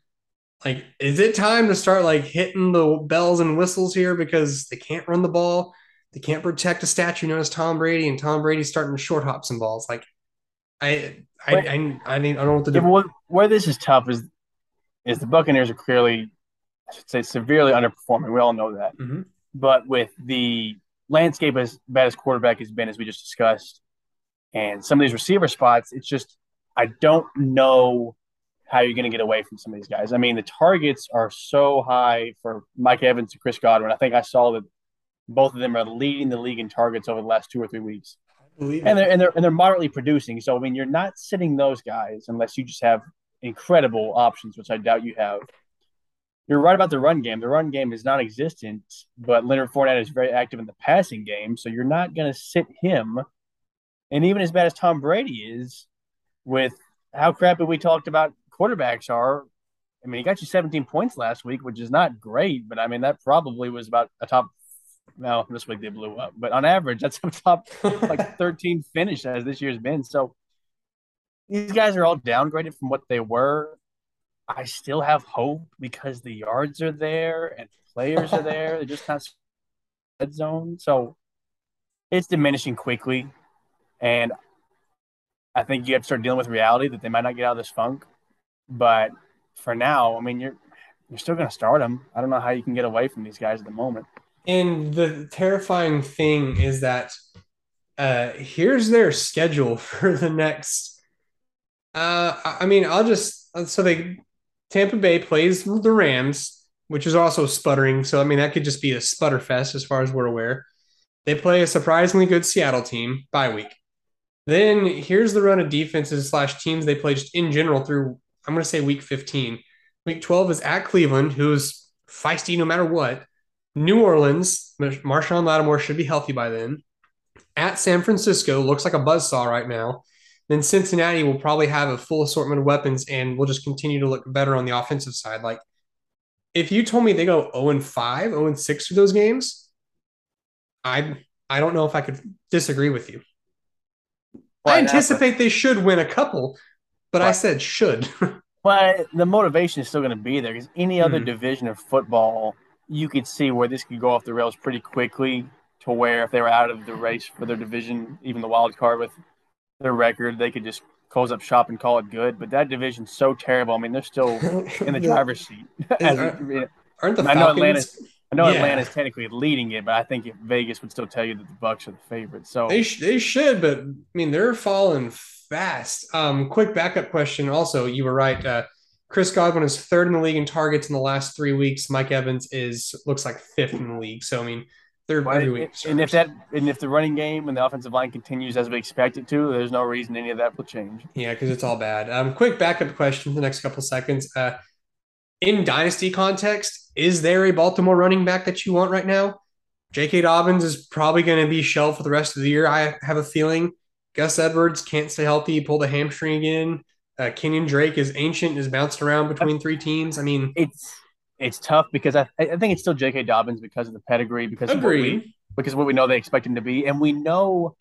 Like, is it time to start like hitting the bells and whistles here because they can't run the ball? They can't protect a statue known as Tom Brady, and Tom Brady's starting to short hop some balls. Like, I, I, I, I, mean, I don't know what to do. Yeah, where this is tough is is the Buccaneers are clearly, I should say, severely underperforming. We all know that. Mm-hmm. But with the landscape as bad as quarterback has been, as we just discussed, and some of these receiver spots, it's just I don't know how are you're going to get away from some of these guys. I mean, the targets are so high for Mike Evans and Chris Godwin. I think I saw that both of them are leading the league in targets over the last two or three weeks. And they're, and they're and they're moderately producing. So I mean, you're not sitting those guys unless you just have incredible options, which I doubt you have. You're right about the run game. The run game is non-existent, but Leonard Fournette is very active in the passing game, so you're not going to sit him. And even as bad as Tom Brady is, with how crappy we talked about quarterbacks are, I mean, he got you 17 points last week, which is not great, but I mean, that probably was about a top. No, this week they blew up, but on average, that's a top like [laughs] 13 finish as this year's been. So these guys are all downgraded from what they were. I still have hope because the yards are there and players are there. They're just not red zone. So it's diminishing quickly. And I think you have to start dealing with reality that they might not get out of this funk. But for now, I mean, you're you're still going to start them. I don't know how you can get away from these guys at the moment. And the terrifying thing is that uh, here's their schedule [laughs] for the next uh, I mean, I'll just uh, so they Tampa Bay plays the Rams, which is also sputtering. So I mean, that could just be a sputter fest as far as we're aware. They play a surprisingly good Seattle team by week. Then here's the run of defenses slash teams they play just in general through. I'm going to say week 15. Week 12 is at Cleveland, who's feisty no matter what. New Orleans, Marshon Lattimore should be healthy by then. At San Francisco, looks like a buzz saw right now then Cincinnati will probably have a full assortment of weapons and will just continue to look better on the offensive side. Like if you told me they go 0 and 5, 0 and 6 for those games, I I don't know if I could disagree with you. I anticipate they should win a couple, but I said should. [laughs] but the motivation is still going to be there because any other mm-hmm. division of football, you could see where this could go off the rails pretty quickly to where if they were out of the race for their division, even the wild card with their record, they could just close up shop and call it good. But that division's so terrible. I mean, they're still [laughs] in the driver's seat. [laughs] As, aren't, aren't the I know Atlanta's. I know yeah. Atlanta's technically leading it, but I think Vegas would still tell you that the Bucks are the favorite. So they sh- they should, but I mean they're falling fast. Um, quick backup question. Also, you were right. Uh, Chris Godwin is third in the league in targets in the last three weeks. Mike Evans is looks like fifth in the league. So I mean, they're every week. And if that and if the running game and the offensive line continues as we expect it to, there's no reason any of that will change. Yeah, because it's all bad. Um, quick backup question for the next couple seconds. Uh, in dynasty context, is there a Baltimore running back that you want right now? J.K. Dobbins is probably going to be shelved for the rest of the year. I have a feeling. Gus Edwards can't stay healthy. He pulled a hamstring again. Uh, Kenyan Drake is ancient, is bounced around between three teams. I mean, it's it's tough because I, I think it's still J.K. Dobbins because of the pedigree, because Of what we, because what we know they expect him to be, and we know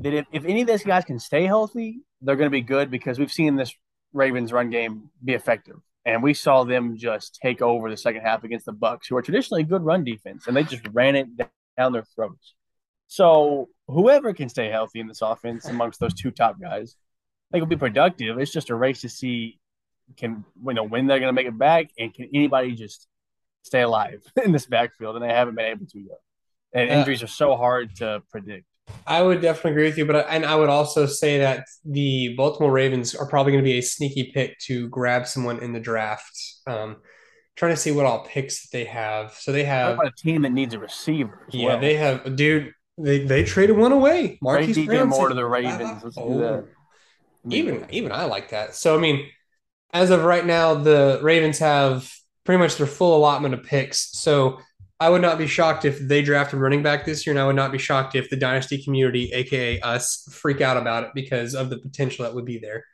that if, if any of these guys can stay healthy, they're going to be good because we've seen this Ravens run game be effective. And we saw them just take over the second half against the Bucks, who are traditionally a good run defense, and they just ran it down their throats. So whoever can stay healthy in this offense amongst those two top guys, they will be productive. It's just a race to see can you know when they're going to make it back, and can anybody just stay alive [laughs] in this backfield? And they haven't been able to yet. And uh, injuries are so hard to predict. I would definitely agree with you, but and I would also say that the Baltimore Ravens are probably going to be a sneaky pick to grab someone in the draft. Um, trying to see what all picks that they have. So they have a team that needs a receiver. yeah, well. they have dude. They they traded one away. Marquise DJ Moore to the Ravens. Let's oh, do that. Even even I like that. So I mean, as of right now, the Ravens have pretty much their full allotment of picks. So I would not be shocked if they drafted running back this year, and I would not be shocked if the dynasty community, aka us, freak out about it because of the potential that would be there.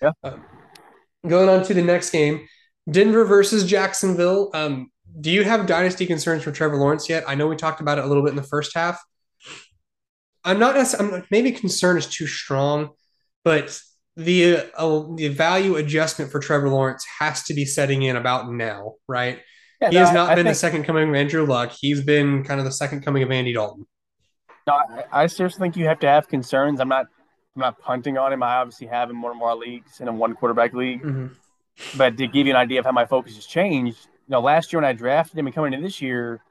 Yeah. Um, going on to the next game, Denver versus Jacksonville. Um, do you have dynasty concerns for Trevor Lawrence yet? I know we talked about it a little bit in the first half. I'm not necessarily, maybe concern is too strong, but the uh, the value adjustment for Trevor Lawrence has to be setting in about now, right? Yeah, he no, has not I, been I think, the second coming of Andrew Luck. He's been kind of the second coming of Andy Dalton. No, I, I seriously think you have to have concerns. I'm not I'm not punting on him. I obviously have him in one of our leagues in a one quarterback league. Mm-hmm. But to give you an idea of how my focus has changed, you know, last year when I drafted him and coming into this year,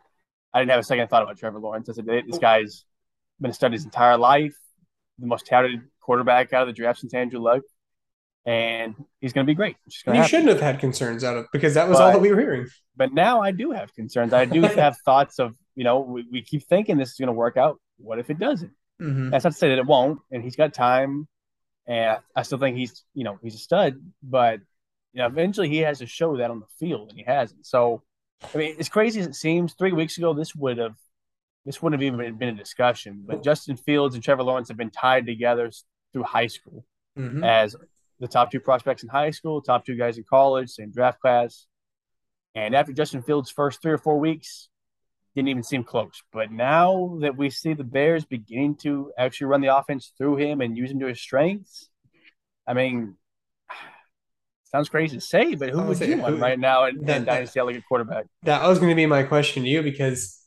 I didn't have a second thought about Trevor Lawrence. I said, this guy's been studied his entire life, the most touted quarterback out of the draft since Andrew Luck, and he's going to be great. You happen. shouldn't have had concerns out of because that was but, all that we were hearing. But now I do have concerns. I do [laughs] have thoughts of you know we, we keep thinking this is going to work out. What if it doesn't? Mm-hmm. That's not to say that it won't. And he's got time, and I still think he's you know he's a stud. But you know eventually he has to show that on the field, and he hasn't. So I mean, as crazy as it seems, three weeks ago this would have this wouldn't have even been a discussion. But Justin Fields and Trevor Lawrence have been tied together through high school mm-hmm. as the top two prospects in high school, top two guys in college, same draft class. And after Justin Fields' first three or four weeks, didn't even seem close. But now that we see the Bears beginning to actually run the offense through him and use him to his strengths, I mean, [sighs] sounds crazy to say, but who would you want right now in, that, in Dynasty a quarterback? That was going to be my question to you because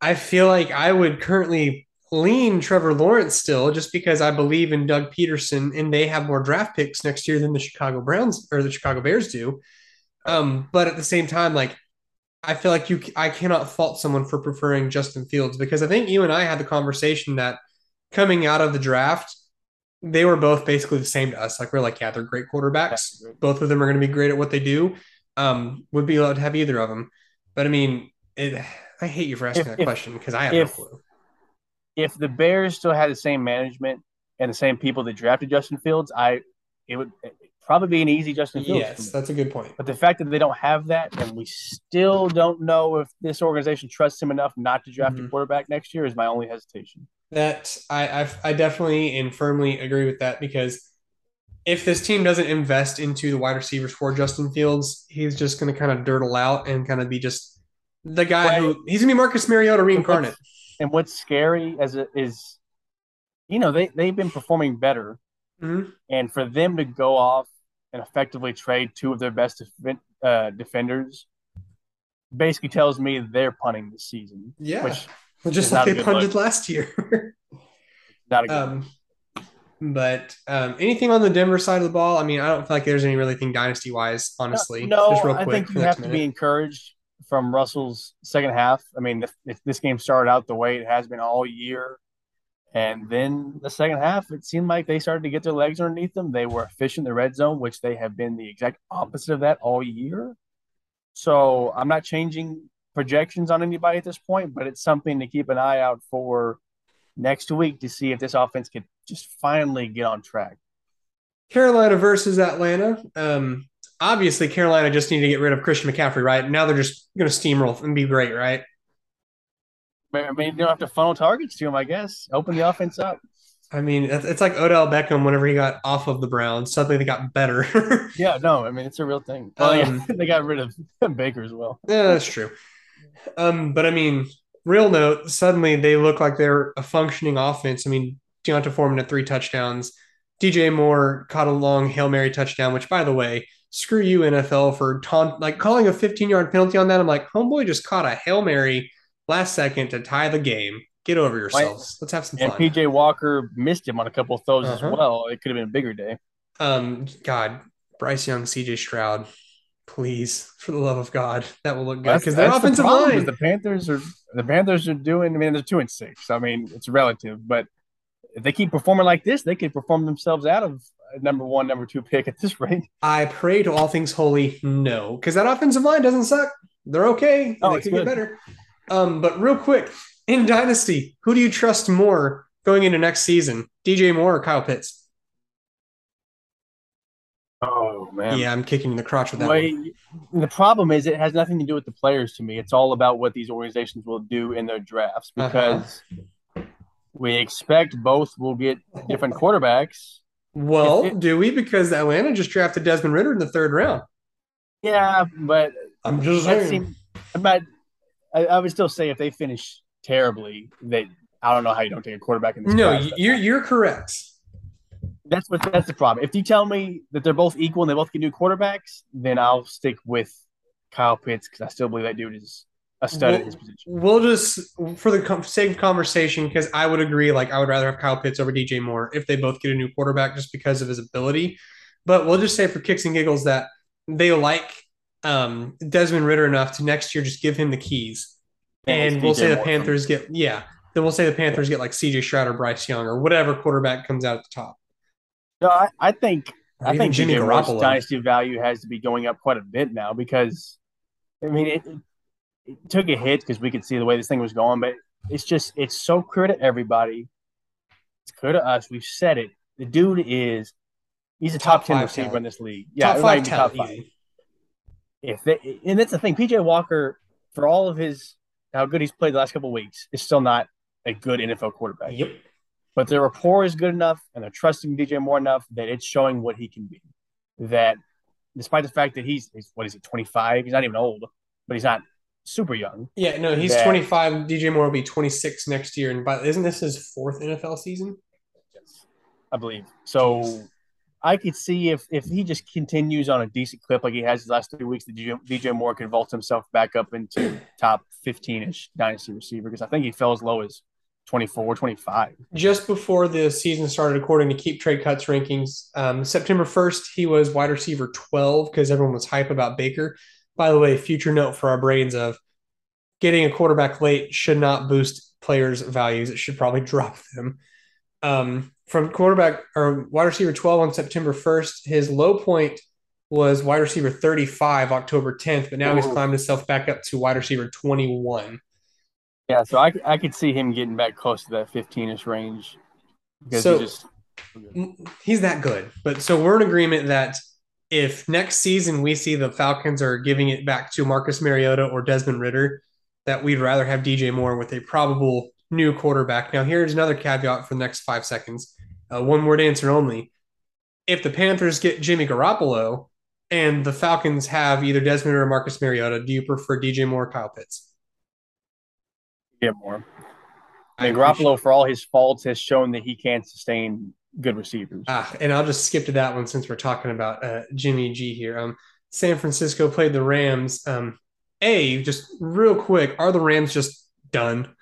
I feel like I would currently lean Trevor Lawrence still just because I believe in Doug Pederson and they have more draft picks next year than the Chicago Browns or the Chicago Bears do. Um, but at the same time, like I feel like you I cannot fault someone for preferring Justin Fields because I think you and I had the conversation that coming out of the draft, they were both basically the same to us. Like we're like, yeah, they're great quarterbacks. Both of them are going to be great at what they do. Um, would be allowed to have either of them. But I mean, it, I hate you for asking if, that if, question because I have if, no clue if the Bears still had the same management and the same people that drafted Justin Fields, I it would probably be an easy Justin Fields. Yes, that's a good point. But the fact that they don't have that, and we still don't know if this organization trusts him enough not to draft mm-hmm. a quarterback next year, is my only hesitation. That I I've, I definitely and firmly agree with that because if this team doesn't invest into the wide receivers for Justin Fields, he's just going to kind of dirtle out and kind of be just the guy right. who he's to be Marcus Mariota reincarnate. And what's scary as it is, you know, they, they've been performing better. Mm-hmm. And for them to go off and effectively trade two of their best def- uh, defenders basically tells me they're punting this season. Yeah. Which just like they punted look. last year. [laughs] not a good um, but um, anything on the Denver side of the ball? I mean, I don't feel like there's any really thing dynasty wise, honestly. No, no I think you have to be encouraged from Russell's second half. I mean, if, if, this game started out the way it has been all year, and then the second half, it seemed like they started to get their legs underneath them. They were efficient in the red zone, which they have been the exact opposite of that all year. So I'm not changing projections on anybody at this point, but it's something to keep an eye out for next week to see if this offense could just finally get on track. Carolina versus Atlanta. Um, obviously Carolina just need to get rid of Christian McCaffrey, right? Now they're just going to steamroll and be great, right? I mean, you don't have to funnel targets to him, I guess. Open the offense up. I mean, it's like Odell Beckham whenever he got off of the Browns. Suddenly they got better. [laughs] yeah, no, I mean, it's a real thing. Well, um, yeah, [laughs] they got rid of [laughs] Baker as well. Yeah, that's true. Um, but I mean, real note, suddenly they look like they're a functioning offense. I mean, D'Onta Foreman had three touchdowns. DJ Moore caught a long Hail Mary touchdown, which, by the way, screw you, NFL, for taunt, like calling a 15 yard penalty on that. I'm like, homeboy just caught a Hail Mary last second to tie the game. Get over yourselves. Let's have some and fun. PJ Walker missed him on a couple of throws uh-huh. as well. It could have been a bigger day. Um, God, Bryce Young, CJ Stroud, please, for the love of God, that will look good because their offensive the line. The Panthers are the Panthers are doing. I mean, they're two and six. I mean, it's relative, but if they keep performing like this, they could perform themselves out of number one, number two pick at this [laughs] rate. I pray to all things holy, no, because that offensive line doesn't suck. They're okay. Oh, they can good. get better. Um, but real quick, in Dynasty, who do you trust more going into next season? DJ Moore or Kyle Pitts? Oh man. Yeah, I'm kicking in the crotch with that. Wait, the problem is it has nothing to do with the players to me. It's all about what these organizations will do in their drafts uh-huh. because uh-huh. we expect both will get different quarterbacks. Well, it, do we? Because Atlanta just drafted Desmond Ridder in the third round. Yeah, but I'm just saying. Seemed, but I, I, would still say if they finish terribly, that I don't know how you don't take a quarterback in this. No, you're you're correct. That's what that's the problem. If you tell me that they're both equal and they both can do quarterbacks, then I'll stick with Kyle Pitts because I still believe that dude is a stud we'll, at his position. We'll just for the sake of conversation, because I would agree. Like I would rather have Kyle Pitts over DJ Moore if they both get a new quarterback, just because of his ability. But we'll just say for kicks and giggles that they like um, Desmond Ridder enough to next year just give him the keys, and, and we'll say the Panthers get yeah. Then we'll say the Panthers get like CJ Stroud or Bryce Young or whatever quarterback comes out at the top. No, I, I think I think Jimmy Garoppolo dynasty value has to be going up quite a bit now because I mean it, it took a hit because we could see the way this thing was going, but it's just it's so clear to everybody. It's clear to us. We've said it. The dude is he's a top, top ten receiver in this league. Yeah, top five, top five. If they, and that's the thing, PJ Walker, for all of his how good he's played the last couple weeks, is still not a good NFL quarterback. Yep but their rapport is good enough and they're trusting DJ Moore enough that it's showing what he can be. That despite the fact that he's, he's what is he, 25? He's not even old, but he's not super young. Yeah, no, he's that, 25. DJ Moore will be 26 next year. And by, isn't this his fourth NFL season? Yes, I believe. So I could see if if he just continues on a decent clip like he has the last three weeks, that DJ, DJ Moore could vault himself back up into top 15 ish dynasty receiver because I think he fell as low as 24, 25. Just before the season started, according to Keep Trade Cuts rankings, um, September 1st, he was wide receiver 12 because everyone was hype about Baker. By the way, future note for our brains of getting a quarterback late should not boost players' values. It should probably [laughs] drop them. Um, from quarterback or wide receiver 12 on September 1st, his low point was wide receiver 35 October 10th, but now Ooh. he's climbed himself back up to wide receiver 21. Yeah, so I, I could see him getting back close to that 15ish range because so, he just he's that good. But so we're in agreement that if next season we see the Falcons are giving it back to Marcus Mariota or Desmond Ridder, that we'd rather have DJ Moore with a probable new quarterback. Now, here's another caveat for the next five seconds. Uh, one word answer only. If the Panthers get Jimmy Garoppolo and the Falcons have either Desmond or Marcus Mariota, do you prefer DJ Moore or Kyle Pitts? get more. I mean, Garoppolo, for all his faults, has shown that he can't sustain good receivers. Ah, and I'll just skip to that one since we're talking about uh, Jimmy G here. Um, San Francisco played the Rams. Um, a just real quick, are the Rams just done?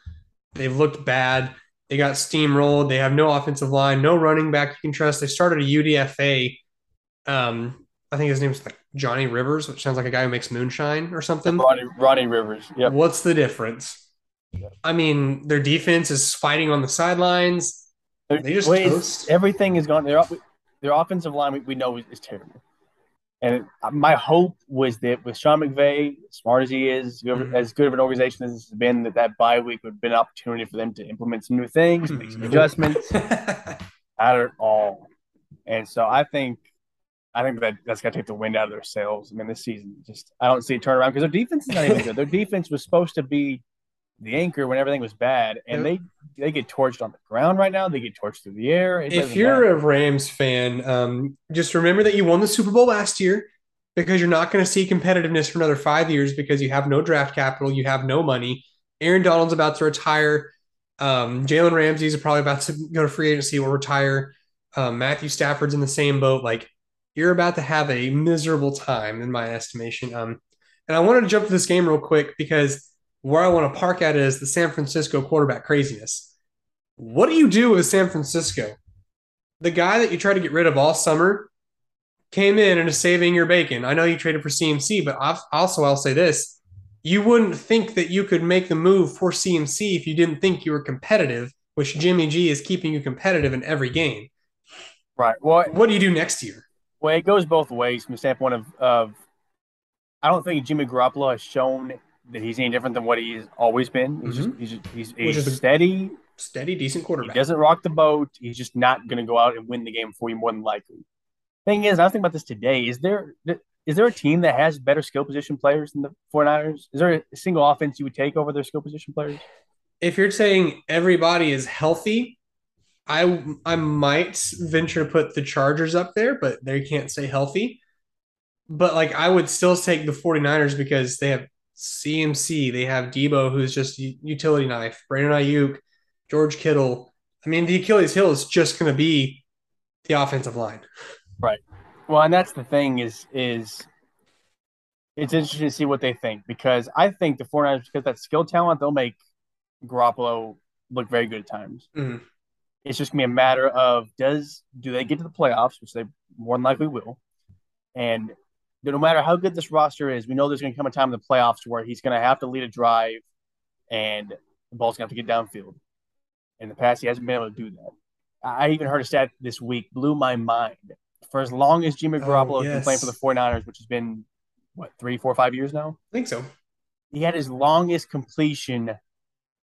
They've looked bad. They got steamrolled. They have no offensive line, no running back you can trust. They started a UDFA. Um, I think his name's like Johnny Rivers, which sounds like a guy who makes moonshine or something. Ronnie, Ronnie Rivers. Yep. What's the difference? I mean, their defense is fighting on the sidelines. They just toast. Everything is gone. Their their offensive line we, we know is, is terrible. And my hope was that with Sean McVay, as smart as he is, mm-hmm. as good of an organization as this has been, that that bye week would have been an opportunity for them to implement some new things, make some adjustments. Not [laughs] at all. And so I think I think that that's got to take the wind out of their sails. I mean, this season, just I don't see a turnaround because their defense is not even good. Their [laughs] defense was supposed to be the anchor when everything was bad, and they they get torched on the ground right now. They get torched through the air. It if you're matter. a Rams fan, um, just remember that you won the Super Bowl last year because you're not going to see competitiveness for another five years because you have no draft capital, you have no money, Aaron Donald's about to retire. Um, Jalen Ramsey's probably about to go to free agency or retire. Um, Matthew Stafford's in the same boat. Like you're about to have a miserable time, in my estimation. Um, and I wanted to jump to this game real quick because where I want to park at is the San Francisco quarterback craziness. What do you do with San Francisco? The guy that you tried to get rid of all summer came in and is saving your bacon. I know you traded for CMC, but also I'll say this: you wouldn't think that you could make the move for CMC if you didn't think you were competitive, which Jimmy G is keeping you competitive in every game. Right. Well, what do you do next year? Well, it goes both ways from the standpoint of, of I don't think Jimmy Garoppolo has shown that he's any different than what he's always been. He's mm-hmm. just he's he's, he's a steady, steady, decent quarterback. He doesn't rock the boat. He's just not going to go out and win the game for you more than likely. Thing is, I was thinking about this today. Is there is there a team that has better skill position players than the 49ers? Is there a single offense you would take over their skill position players? If you're saying everybody is healthy, I I might venture to put the Chargers up there, but they can't stay healthy. But like I would still take the 49ers because they have CMC, they have Deebo, who's just utility knife, Brandon Aiyuk, George Kittle. I mean, the Achilles heel is just going to be the offensive line. Right. Well, and that's the thing is is it's interesting to see what they think because I think the 49ers, because that skill talent, they'll make Garoppolo look very good at times. Mm-hmm. It's just gonna be a matter of does do they get to the playoffs, which they more than likely will, and no matter how good this roster is, we know there's gonna come a time in the playoffs where he's gonna have to lead a drive, and the ball's gonna have to get downfield. In the past, he hasn't been able to do that. I even heard a stat this week, blew my mind. For as long as Jimmy oh, Garoppolo oh, yes. has been playing for the 49ers, which has been what three, four, five years now. I think so. He had his longest completion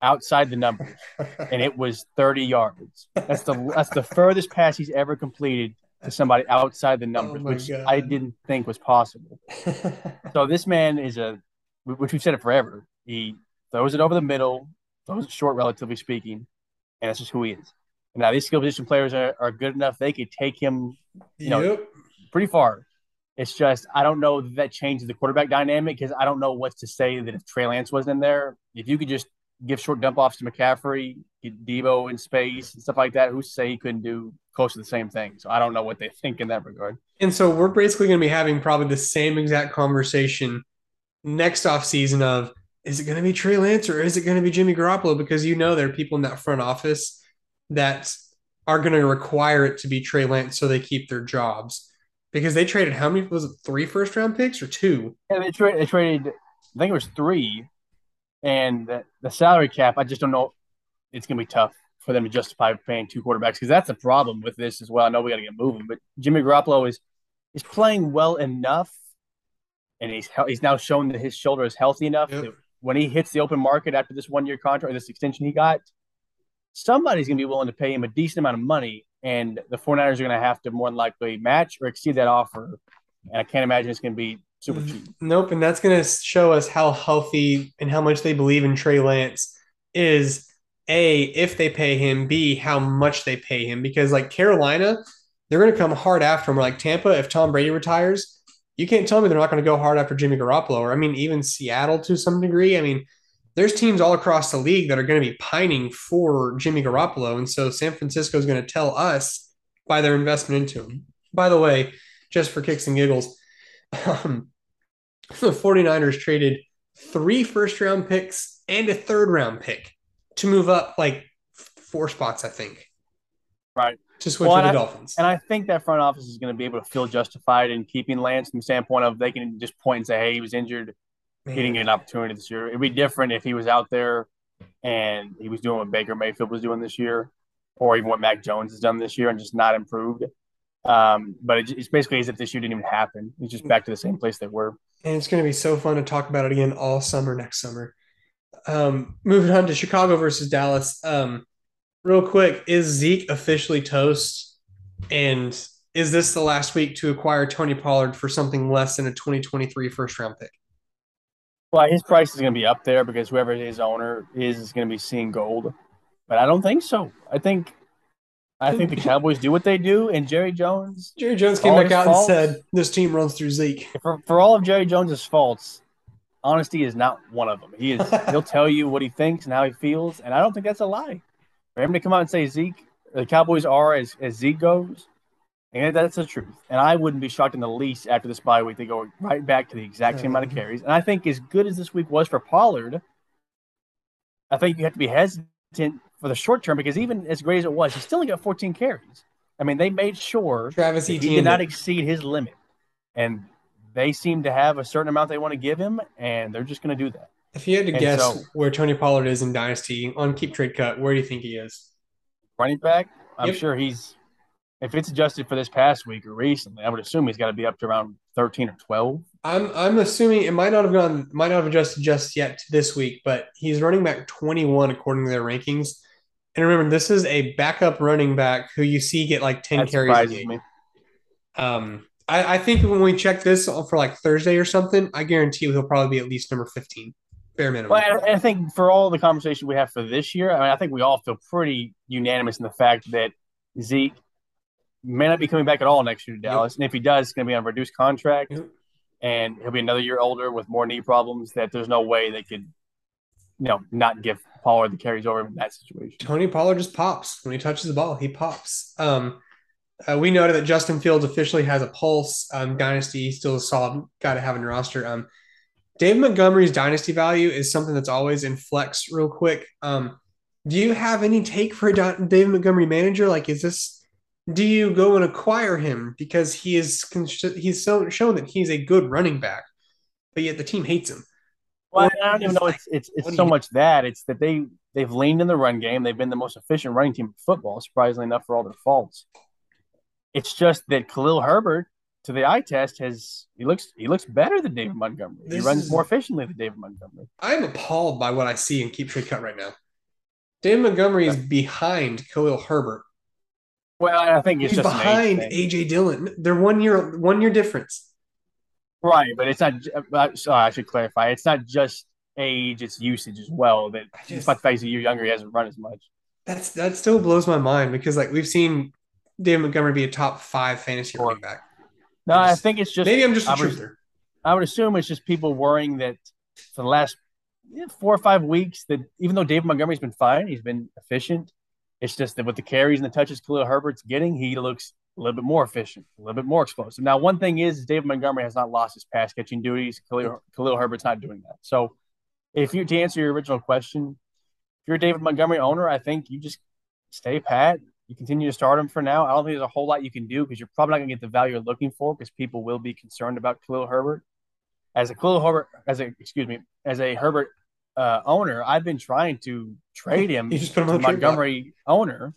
outside the numbers, [laughs] and it was 30 yards. That's the that's the furthest pass he's ever completed to somebody outside the oh numbers, oh which God. I didn't think was possible. [laughs] so this man is a, which we've said it forever. He throws it over the middle, throws it short, relatively speaking, and that's just who he is. And now these skill position players are, are good enough; they could take him, you know, yep. pretty far. It's just I don't know that, that changes the quarterback dynamic because I don't know what to say that if Trey Lance wasn't in there, if you could just give short dump offs to McCaffrey, get Deebo in space and stuff like that. Who's to say he couldn't do close to the same thing? So I don't know what they think in that regard. And so we're basically going to be having probably the same exact conversation next off season of is it going to be Trey Lance or is it going to be Jimmy Garoppolo? Because you know there are people in that front office that are going to require it to be Trey Lance so they keep their jobs. Because they traded how many was it three first round picks or two? Yeah, they, tra- they traded I think it was three and the, the salary cap, I just don't know. It's going to be tough for them to justify paying two quarterbacks because that's a problem with this as well. I know we got to get moving, but Jimmy Garoppolo is is playing well enough, and he's he's now shown that his shoulder is healthy enough yep. that when he hits the open market after this one year contract, or this extension he got, somebody's going to be willing to pay him a decent amount of money, and the 49ers are going to have to more than likely match or exceed that offer. And I can't imagine it's going to be super mm, cheap. Nope, and that's going to show us how healthy and how much they believe in Trey Lance is a if they pay him, b how much they pay him because like Carolina, they're going to come hard after him. Like Tampa, if Tom Brady retires, you can't tell me they're not going to go hard after Jimmy Garoppolo. Or I mean, even Seattle to some degree. I mean, there's teams all across the league that are going to be pining for Jimmy Garoppolo, and so San Francisco is going to tell us by their investment into him. By the way, just for kicks and giggles, um, [laughs] the 49ers traded three first round picks and a third round pick to move up like four spots, I think. Right. To switch well, to the I, Dolphins. And I think that front office is going to be able to feel justified in keeping Lance from the standpoint of they can just point and say, hey, he was injured. Man. He didn't get an opportunity this year. It'd be different if he was out there and he was doing what Baker Mayfield was doing this year, or even what Mac Jones has done this year and just not improved. Um, but it's basically as if this year didn't even happen. It's just back to the same place they were. And it's going to be so fun to talk about it again all summer next summer. Um, moving on to Chicago versus Dallas. Um, real quick, is Zeke officially toast? And is this the last week to acquire Tony Pollard for something less than a 2023 first round pick? Well, his price is going to be up there because whoever his owner is is going to be seeing gold. But I don't think so. I think I think the [laughs] Cowboys do what they do, and Jerry Jones. Jerry Jones came back out faults, and said, "This team runs through Zeke." For, for all of Jerry Jones's faults, honesty is not one of them. He is [laughs] he'll tell you what he thinks and how he feels, and I don't think that's a lie. For him to come out and say Zeke, the Cowboys are as, as Zeke goes, and that's the truth. And I wouldn't be shocked in the least after this bye week they go right back to the exact same amount of carries. And I think as good as this week was for Pollard, I think you have to be hesitant for the short term because even as great as it was, he still only got 14 carries. I mean, they made sure Travis he Etienne did not exceed his limit, and they seem to have a certain amount they want to give him, and they're just going to do that. If you had to And guess so- where Tony Pollard is in Dynasty on keep trade cut, where do you think he is? Running back, I'm Yep. sure he's if it's adjusted for this past week or recently, I would assume he's got to be up to around 13 or 12. I'm I'm assuming it might not have gone might not have adjusted just yet to this week, but he's running back 21 according to their rankings. And remember, this is a backup running back who you see get like 10 That carries a game. me. Um, I, I think when we check this for like Thursday or something, I guarantee you he'll probably be at least number 15, bare minimum. Well, I, I think for all the conversation we have for this year, I mean, I think we all feel pretty unanimous in the fact that Zeke may not be coming back at all next year to Yep. Dallas, and if he does, it's going to be on a reduced contract, Yep. and he'll be another year older with more knee problems. That there's no way they could, you know, not give Pollard the carries over in that situation. Tony Pollard just pops when he touches the ball. He pops. Um, uh, we noted that Justin Fields officially has a pulse. Um, dynasty still a solid guy to have in your roster. Um, Dave Montgomery's dynasty value is something that's always in flex. Real quick, um, do you have any take for a Dave Montgomery manager? Like, is this? Do you go and acquire him because he is he's so, shown that he's a good running back, but yet the team hates him? Well, I don't even know. It's it's, it's so much that it's that they they've leaned in the run game. They've been the most efficient running team in football, surprisingly enough, for all their faults. It's just that Khalil Herbert, to the eye test, has he looks he looks better than David Montgomery. he runs is- more efficiently than David Montgomery. I'm appalled by what I see in keep trade cut right now. David Montgomery is behind Khalil Herbert. Well, I think it's He's just behind. AJ Dillon. They're one year one year difference. right? But it's not. Uh, but, sorry, I should clarify. It's not just age; it's usage as well. That just- despite the fact he's a year younger, he hasn't run as much. That's that still blows my mind because like we've seen David Montgomery be a top five fantasy running back. No, I I think it's just Maybe I'm just a I would- truther. I would assume it's just people worrying that for the last four or five weeks that even though David Montgomery's been fine, he's been efficient. It's just that with the carries and the touches Khalil Herbert's getting, he looks a little bit more efficient, a little bit more explosive. Now, one thing is David Montgomery has not lost his pass catching duties. Khalil, Khalil Herbert's not doing that. So, if you to answer your original question, if you're a David Montgomery owner, I think you just stay pat. You continue to start him for now. I don't think there's a whole lot you can do because you're probably not going to get the value you're looking for because people will be concerned about Khalil Herbert. As a Khalil Herbert, as a excuse me, as a Herbert uh, owner, I've been trying to trade him You just put him to on the trade. Montgomery owner,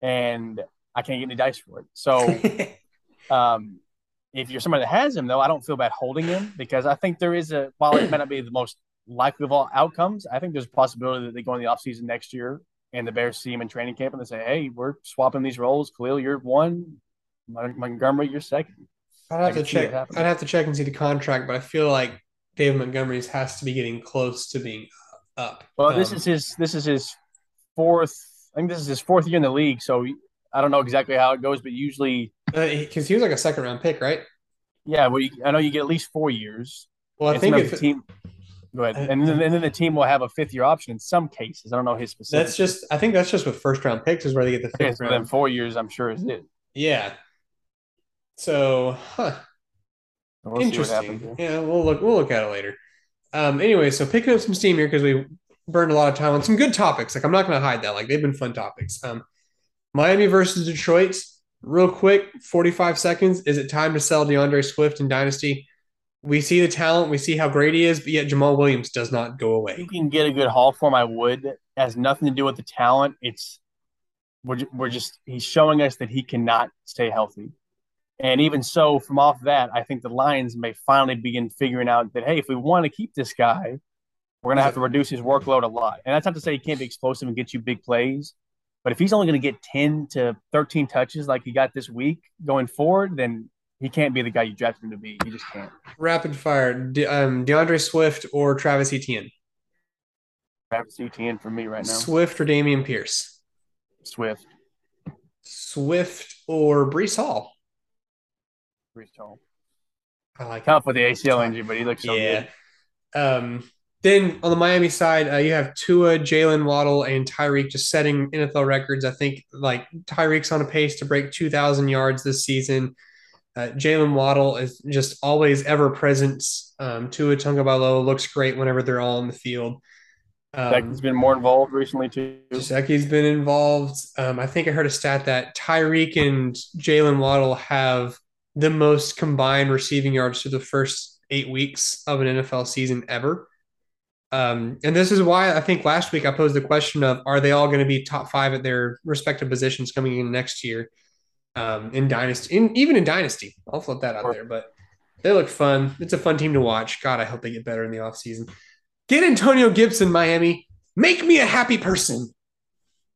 and I can't get any dice for it. So, [laughs] um, if you're somebody that has him, though, I don't feel bad holding him because I think there is a while it may not be the most likely of all outcomes, I think there's a possibility that they go in the offseason next year and the Bears see him in training camp and they say, "Hey, we're swapping these roles. Khalil, you're one. Montgomery, you're second. I'd have to can see it check. I'd have to check and see the contract, but I feel like David Montgomery's has to be getting close to being up. Well, this Um, is his this is his fourth. I think this is his fourth year in the league, so I don't know exactly how it goes, but usually, because he was like a second round pick, right? yeah. Well, you, I know you get at least four years. Well, I think if team. Go ahead, and then, and then the team will have a fifth year option in some cases. I don't know his specific. that's just. I think that's just with first round picks is where they get the okay. fifth So then four years, I'm sure is it. Yeah. So, huh. We'll Interesting. Yeah, we'll look. We'll look at it later. Um. Anyway, so picking up some steam here because we burned a lot of time on some good topics. Like I'm not going to hide that. Like they've been fun topics. Um, Miami versus Detroit. Real quick, 45 seconds. Is it time to sell DeAndre Swift in Dynasty? We see the talent. We see how great he is, but yet Jamaal Williams does not go away. You can get a good haul for him, I would. It has nothing to do with the talent. It's we're we're just he's showing us that he cannot stay healthy. And even so, from off that, I think the Lions may finally begin figuring out that hey, if we want to keep this guy, we're gonna have to reduce his workload a lot. And that's not to say he can't be explosive and get you big plays, but if he's only gonna get ten to thirteen touches like he got this week going forward, then he can't be the guy you drafted him to be. He just can't. Rapid fire. De- um, DeAndre Swift or Travis Etienne? Travis Etienne for me right now. Swift or Dameon Pierce? Swift, Swift or Breece Hall? Breece Hall. I like Tough with the ACL injury, but he looks so yeah. good. Um, then on the Miami side, uh, you have Tua, Jalen Waddle, and Tyreek just setting NFL records. I think like Tyreek's on a pace to break 2,000 yards this season. Uh, Jaylen Waddle is just always ever present. Um, Tua Tagovailoa looks great whenever they're all in the field. Um, has been more involved recently too. Gesicki's been involved. Um, I think I heard a stat that Tyreek and Jaylen Waddle have the most combined receiving yards through the first eight weeks of an NFL season ever. Um, and this is why I think last week I posed the question of are they all going to be top five at their respective positions coming in next year um, in dynasty, in, even in dynasty. I'll float that out there, but they look fun. It's a fun team to watch. God, I hope they get better in the offseason. Get Antonio Gibson, Miami. Make me a happy person.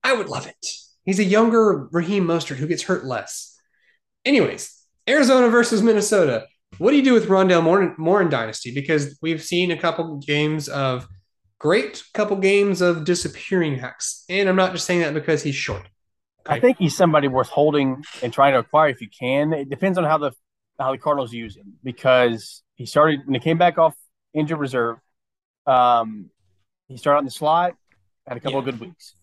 I would love it. He's a younger Raheem Mostert who gets hurt less. Anyways, Arizona versus Minnesota. What do you do with Rondale Moore, Moore in Dynasty? Because we've seen a couple games of great, couple games of disappearing hacks. And I'm not just saying that because he's short. I think he's somebody worth holding and trying to acquire if you can. It depends on how the how the Cardinals use him because he started when he came back off injured reserve. Um, he started on the slot, had a couple yeah. of good weeks.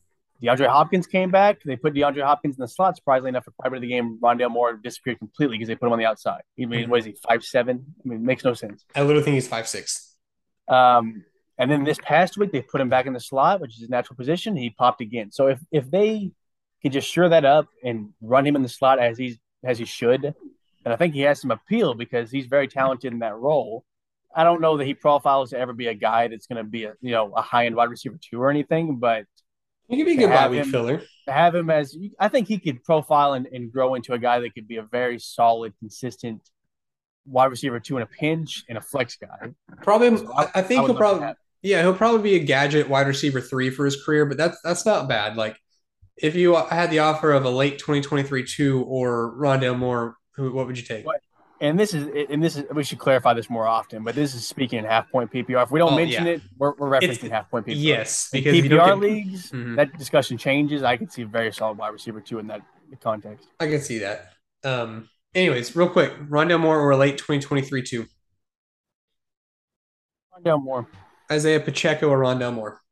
DeAndre Hopkins came back. They put DeAndre Hopkins in the slot. Surprisingly enough, for part of the game, Rondale Moore disappeared completely because they put him on the outside. He mm-hmm. what is he five seven? I mean, it makes no sense. I literally think he's five six. Um, and then this past week they put him back in the slot, which is his natural position. He popped again. So if if they can just sure that up and run him in the slot as he's as he should, and I think he has some appeal because he's very talented in that role. I don't know that he profiles to ever be a guy that's going to be a you know a high end wide receiver two or anything, but he could be a good bye week filler. Have him as I think he could profile and, and grow into a guy that could be a very solid, consistent wide receiver two in a pinch and a flex guy. Probably, so I, I, think I he'll probably yeah he'll probably be a gadget wide receiver three for his career, but that's that's not bad. Like if you had the offer of a late 2023 two or Rondale Moore, who what would you take? And this is and this is we should clarify this more often, but this is speaking in half point PPR. If we don't oh, mention yeah. it, we're, we're referencing it's, half point PPR. Yes, because in PPR get, leagues, mm-hmm. that discussion changes. I can see a very solid wide receiver too in that context. I can see that. Um, anyways, real quick, Rondale Moore or late 2023 two. Rondale Moore. Isaiah Pacheco or Rondale Moore.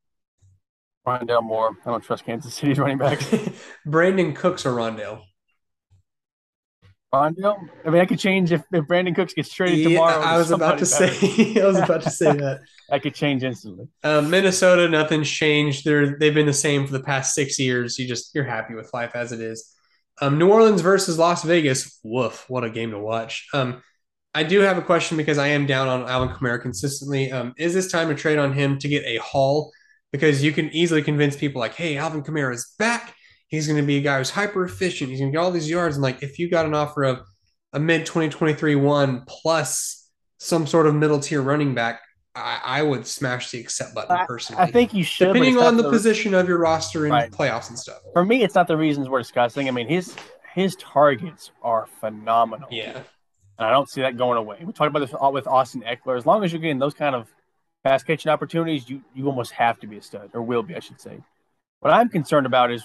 Rondale Moore. I don't trust Kansas City's running back. [laughs] Brandin Cooks or Rondale. Rondale? I mean, I could change if, if Brandin Cooks gets traded yeah, tomorrow. I was about to better. say. [laughs] I was about to say [laughs] that. I could change instantly. Um, Minnesota, nothing's changed. They're they've been the same for the past six years. You just you're happy with life as it is. Um, New Orleans versus Las Vegas. Woof! What a game to watch. Um, I do have a question because I am down on Alvin Kamara consistently. Um, is this time to trade on him to get a haul? Because you can easily convince people like, "Hey, Alvin Kamara is back." He's going to be a guy who's hyper efficient. He's going to get all these yards. And like, if you got an offer of a mid 2023 one plus some sort of middle tier running back, I, I, would smash the accept button personally. I think you should, depending on the, the, position of your roster and right. playoffs and stuff. For me, it's not the reasons we're discussing. I mean, his his targets are phenomenal. Yeah, and I don't see that going away. We talked about this with Austin Ekeler. As long as you're getting those kind of pass catching opportunities, you you almost have to be a stud, or will be, I should say. What I'm concerned about is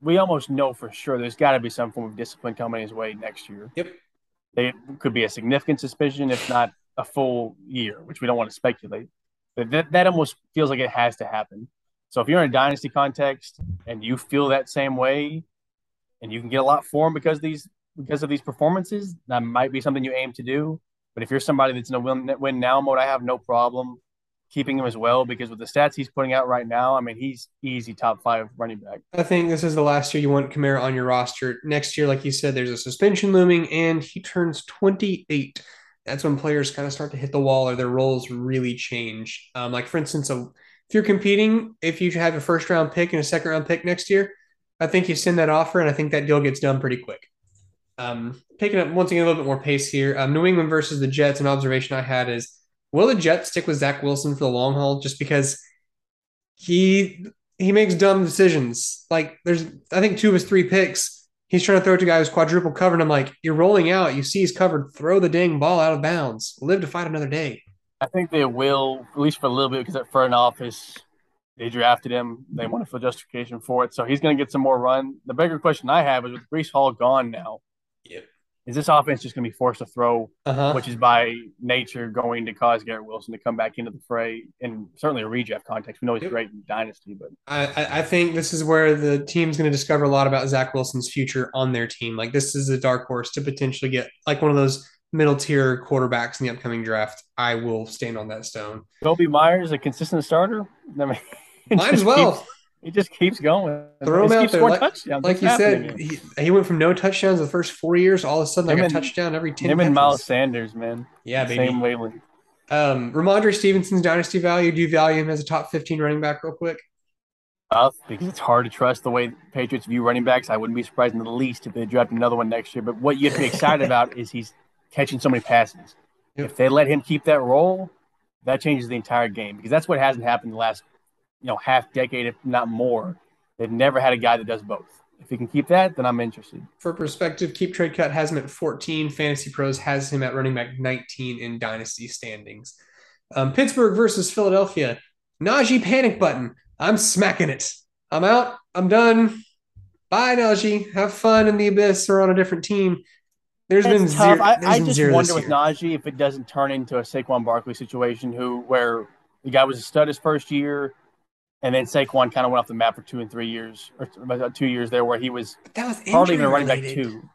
we almost know for sure there's got to be some form of discipline coming his way next year. Yep. They could be a significant suspicion, if not a full year, which we don't want to speculate. But that, that almost feels like it has to happen. So if you're in a dynasty context and you feel that same way, and you can get a lot for him because these because of these performances, that might be something you aim to do. But if you're somebody that's in a win, win now mode, I have no problem keeping him as well because with the stats he's putting out right now, I mean, he's easy top five running back. I think this is the last year you want Kamara on your roster. Next year, like you said, there's a suspension looming and he turns 28. That's when players kind of start to hit the wall or their roles really change. Um, like, for instance, a, if you're competing, if you have a first round pick and a second round pick next year, I think you send that offer and I think that deal gets done pretty quick. Um, picking up once again a little bit more pace here. Um, New England versus the Jets. An observation I had is Will the Jets stick with Zach Wilson for the long haul just because he he makes dumb decisions? Like there's I think two of his three picks, he's trying to throw it to a guy who's quadruple covered. I'm like, you're rolling out, you see he's covered, throw the dang ball out of bounds. Live to fight another day. I think they will, at least for a little bit, because at front office, they drafted him. They wanted for justification for it. So he's going to get some more run. The bigger question I have is with Breece Hall gone now. Yep. Is this offense just going to be forced to throw, Uh-huh. which is by nature going to cause Garrett Wilson to come back into the fray in certainly a redraft context. We know he's great in dynasty, but I, I- I think this is where the team's going to discover a lot about Zach Wilson's future on their team. Like this is a dark horse to potentially get like one of those middle tier quarterbacks in the upcoming draft. I will stand on that stone. Kobe Meyers a consistent starter. I mean, [laughs] Might as well. [laughs] keeps- He just keeps going. Throw him out there. Like, touchdowns. like you said, he, he went from no touchdowns the first four years. All of a sudden, like Him a and- touchdown every ten. him and catches. Miles Sanders, man. Yeah, baby. Same wavelength. Um, Rhamondre Stevenson's dynasty value. Do you value him as a top fifteen running back, real quick? Up because it's hard to trust the way Patriots view running backs. I wouldn't be surprised in the least if they draft another one next year. But what you have to be excited [laughs] about is he's catching so many passes. Yep. If they let him keep that role, that changes the entire game because that's what hasn't happened the last, you know, half decade, if not more. They've never had a guy that does both. If he can keep that, then I'm interested. For perspective, Keep Trade Cut has him at 14. Fantasy Pros has him at running back 19 in dynasty standings. Um, Pittsburgh versus Philadelphia. Najee panic button. I'm smacking it. I'm out. I'm done. Bye, Najee. Have fun in the abyss or on a different team. There's been It's zero. tough. I, I been just wonder with year. Najee if it doesn't turn into a Saquon Barkley situation, who where the guy was a stud his first year, and then Saquon kind of went off the map for two and three years, or about two years there, where he was That was hardly even running back two.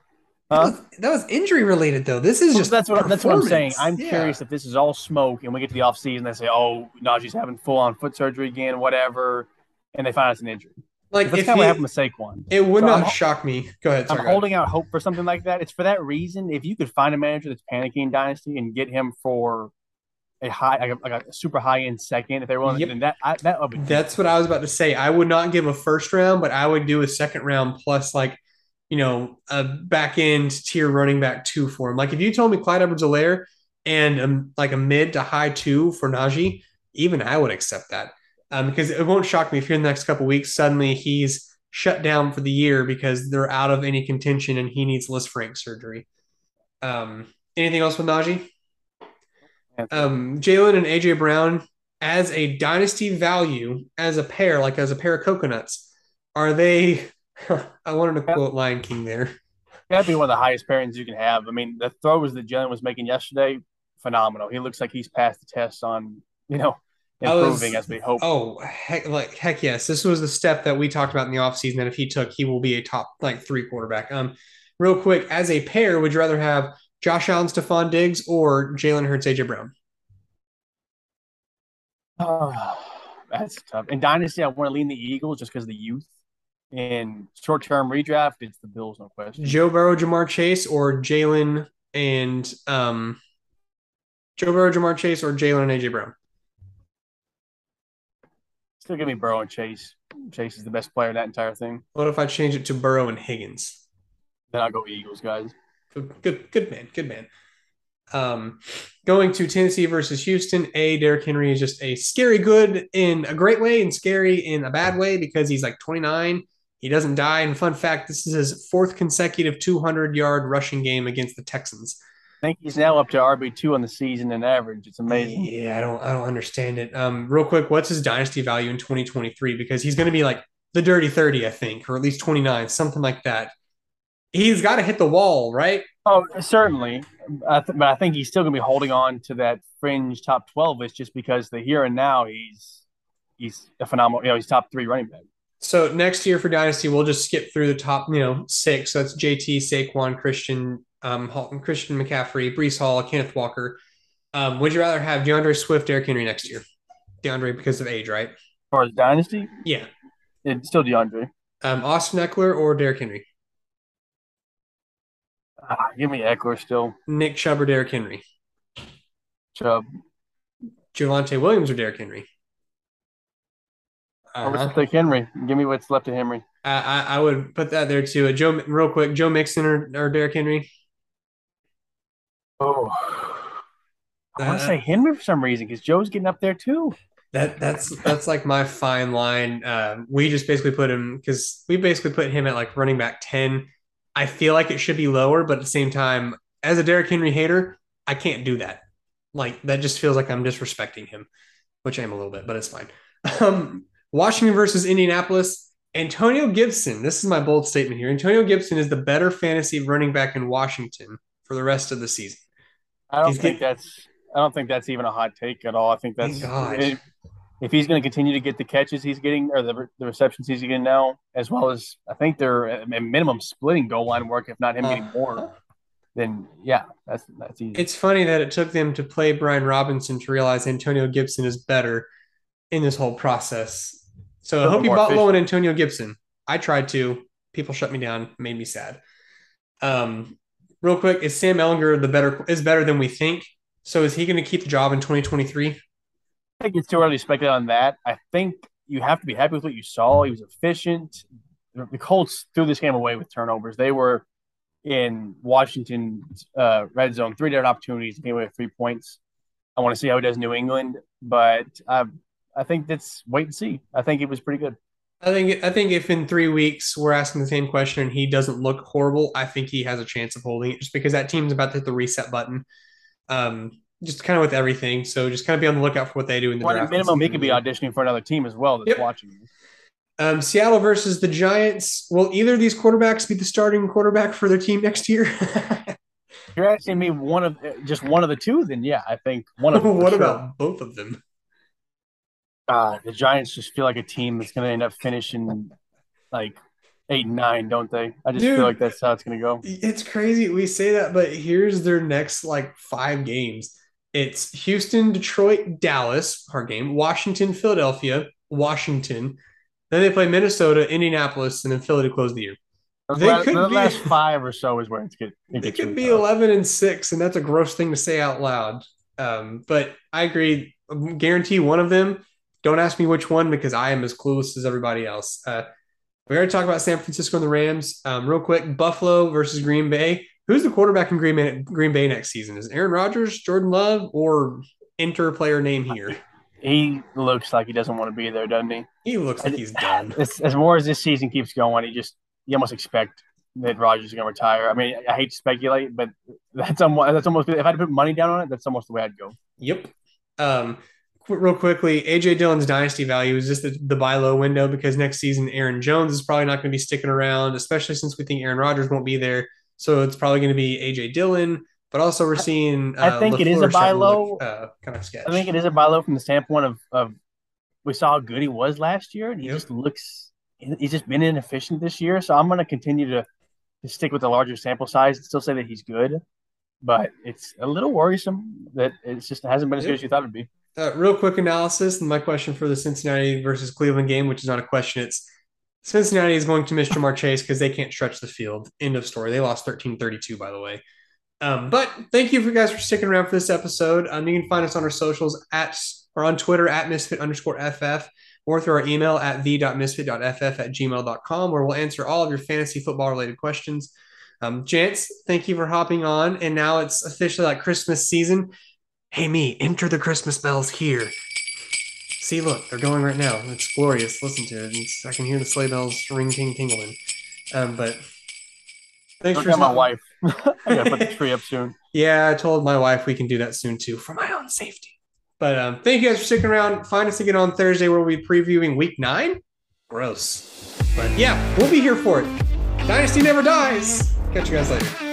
That was, that was injury related though. This is Well, just that's what that's what I'm saying. I'm. Yeah. curious if this is all smoke, and we get to the offseason, they say, "Oh, Najee's having full on foot surgery again, whatever," and they find it's an injury. Like That's if kind of what happened with Saquon. it would So not I'm- shock me. Go ahead. I'm Sorry, go ahead. holding out hope for something like that. It's for that reason. If you could find a manager that's panicking Dynasty and get him for a high, like a, like a super high end second, if they're willing, Yep. then that I, that would be That's what I was about to say. I would not give a first round, but I would do a second round plus like, you know, a back end tier running back two for him. Like if you told me Clyde Edwards-Helaire and um, like a mid to high two for Najee, even I would accept that. Um, because it won't shock me if here in the next couple weeks suddenly he's shut down for the year because they're out of any contention and he needs Lisfranc surgery. Um, anything else with Najee? Um, Jalen and AJ Brown as a dynasty value, as a pair, like as a pair of coconuts, are they? [laughs] I wanted to quote Lion King there. that'd be one of the highest pairings you can have. I mean, the throws that Jalen was making yesterday, phenomenal. He looks like he's passed the test on, you know, I was- improving as we hope. Oh heck, like heck yes, this was the step that we talked about in the offseason that if he took, he will be a top like three quarterback. Um, real quick, as a pair, would you rather have Josh Allen, Stefon Diggs, or Jalen Hurts, AJ Brown? that's tough. In Dynasty, I want to lean the Eagles just because of the youth. In short term redraft, it's the Bills, no question. Joe Burrow, Ja'Marr Chase, or Jalen and um, Joe Burrow, Ja'Marr Chase, or Jalen and AJ Brown? Still give me Burrow and Chase. Chase is the best player in that entire thing. What if I change it to Burrow and Higgins? Then I'll go Eagles, guys. Good, good, good man, good man. Um, going to Tennessee versus Houston. A Derrick Henry is just a scary good in a great way and scary in a bad way because he's like 29. He doesn't die. And fun fact, this is his fourth consecutive 200 yard rushing game against the Texans. I think he's now up to RB two on the season in average. It's amazing. Yeah, I don't, I don't understand it. Um, real quick, what's his dynasty value in 2023? Because he's going to be like the dirty 30, I think, or at least 29, something like that. He's got to hit the wall, right? Oh, certainly. I th- but I think he's still going to be holding on to that fringe top twelve. It's just because the here and now he's he's a phenomenal. You know, he's top three running back. So next year for Dynasty, we'll just skip through the top, you know, six. So that's JT, Saquon, Christian, um, Hall- Christian McCaffrey, Breece Hall, Kenneth Walker. Um, would you rather have DeAndre Swift, Derrick Henry next year? DeAndre because of age, right? As far as dynasty, Yeah. it's still DeAndre. Um, Austin Ekeler or Derrick Henry? Ah, give me Ekeler still. Nick Chubb or Derrick Henry? Chubb. Javonte Williams or Derrick Henry? I would take Henry. Give me what's left of Henry. I, I, I would put that there too. Uh, Joe, real quick, Joe Mixon or, or Derrick Henry? Oh, I want Uh, to say Henry for some reason because Joe's getting up there too. That that's that's like my fine line. Uh, we just basically put him because we basically put him at like running back ten. I feel like it should be lower, but at the same time, as a Derrick Henry hater, I can't do that. Like that just feels like I'm disrespecting him, which I am a little bit, but it's fine. [laughs] Um, Washington versus Indianapolis. Antonio Gibson, this is my bold statement here. Antonio Gibson is the better fantasy running back in Washington for the rest of the season. I don't He's think getting, that's I don't think that's even a hot take at all. I think that's it, if he's going to continue to get the catches he's getting or the, the receptions he's getting now, as well as I think they're at minimum splitting goal line work, if not him getting more. Then yeah, that's that's easy. It's funny that it took them to play Brian Robinson to realize Antonio Gibson is better in this whole process. So I hope you bought low on Antonio Gibson. I tried to. People shut me down, made me sad. Um, real quick, is Sam Ehlinger the better is better than we think? So is he going to keep the job in 2023? I think it's too early to speculate on that. I think you have to be happy with what you saw. He was efficient. The Colts threw this game away with turnovers. They were in Washington uh, red zone, three different opportunities, came away with three points. I want to see how he does New England, but uh, I think that's wait and see. I think it was pretty good. I think I think if in three weeks we're asking the same question and he doesn't look horrible, I think he has a chance of holding it just because that team's about to hit the reset button. Um, just kind of with everything. So just kind of be on the lookout for what they do in the well, draft. minimum, he could be auditioning for another team as well that's yep. watching. Um, Seattle versus the Giants. Will either of these quarterbacks be the starting quarterback for their team next year? [laughs] You're asking me one of just one of the two, then yeah, I think one of them. what sure. about both of them? Uh, the Giants just feel like a team that's going to end up finishing like eight and nine, don't they? I just Dude, feel like that's how it's going to go. It's crazy we say that, but here's their next like five games. It's Houston, Detroit, Dallas, hard game, Washington, Philadelphia, Washington. Then they play Minnesota, Indianapolis, and then Philly to close the year. They the could the be, last five or so is where it's good. It they could be eleven and six, and that's a gross thing to say out loud. Um, but I agree. Guarantee one of them. Don't ask me which one because I am as clueless as everybody else. Uh, we already talked about San Francisco and the Rams. Um, real quick, Buffalo versus Green Bay. Who's the quarterback in Green Bay, Green Bay next season? Is Aaron Rodgers, Jordan Love, or enter player name here? He looks like he doesn't want to be there, doesn't he? He looks like he's done. [sighs] As, as more as this season keeps going, he just you almost expect that Rodgers is going to retire. I mean, I hate to speculate, but that's almost that's almost if I had to put money down on it, that's almost the way I'd go. Yep. Um, real quickly, AJ Dillon's dynasty value is just the, the buy low window because next season Aaron Jones is probably not going to be sticking around, especially since we think Aaron Rodgers won't be there. So it's probably going to be AJ Dillon, but also we're seeing. Uh, I think LaFleur it is a buy low. Look, uh, kind of sketch. I think it is a buy low from the standpoint of, of we saw how good he was last year, and he yep. just looks. He's just been inefficient this year, so I'm going to continue to, to stick with the larger sample size and still say that he's good, but it's a little worrisome that it's just hasn't been as good as you thought it'd be. Uh, real quick analysis, and my question for the Cincinnati versus Cleveland game, which is not a question, it's Cincinnati is going to miss Ja'Marr Chase because they can't stretch the field. End of story. They lost 13-32, by the way. Um, but thank you for guys for sticking around for this episode. Um, you can find us on our socials at or on Twitter at misfit underscore FF or through our email at the.misfit.ff at gmail.com where we'll answer all of your fantasy football related questions. Um, Jance, thank you for hopping on. And now it's officially like Christmas season. Hey, me, enter the Christmas bells here. See, look, they're going right now. It's glorious. Listen to it. It's, I can hear the sleigh bells ring, ting, tingling. Um, but thanks Look for my wife. [laughs] I gotta put the tree up soon. Yeah, I told my wife we can do that soon too for my own safety. But um, thank you guys for sticking around. Find us again on Thursday where we'll be previewing Week Nine. Gross, but yeah, we'll be here for it. Dynasty never dies. Catch you guys later.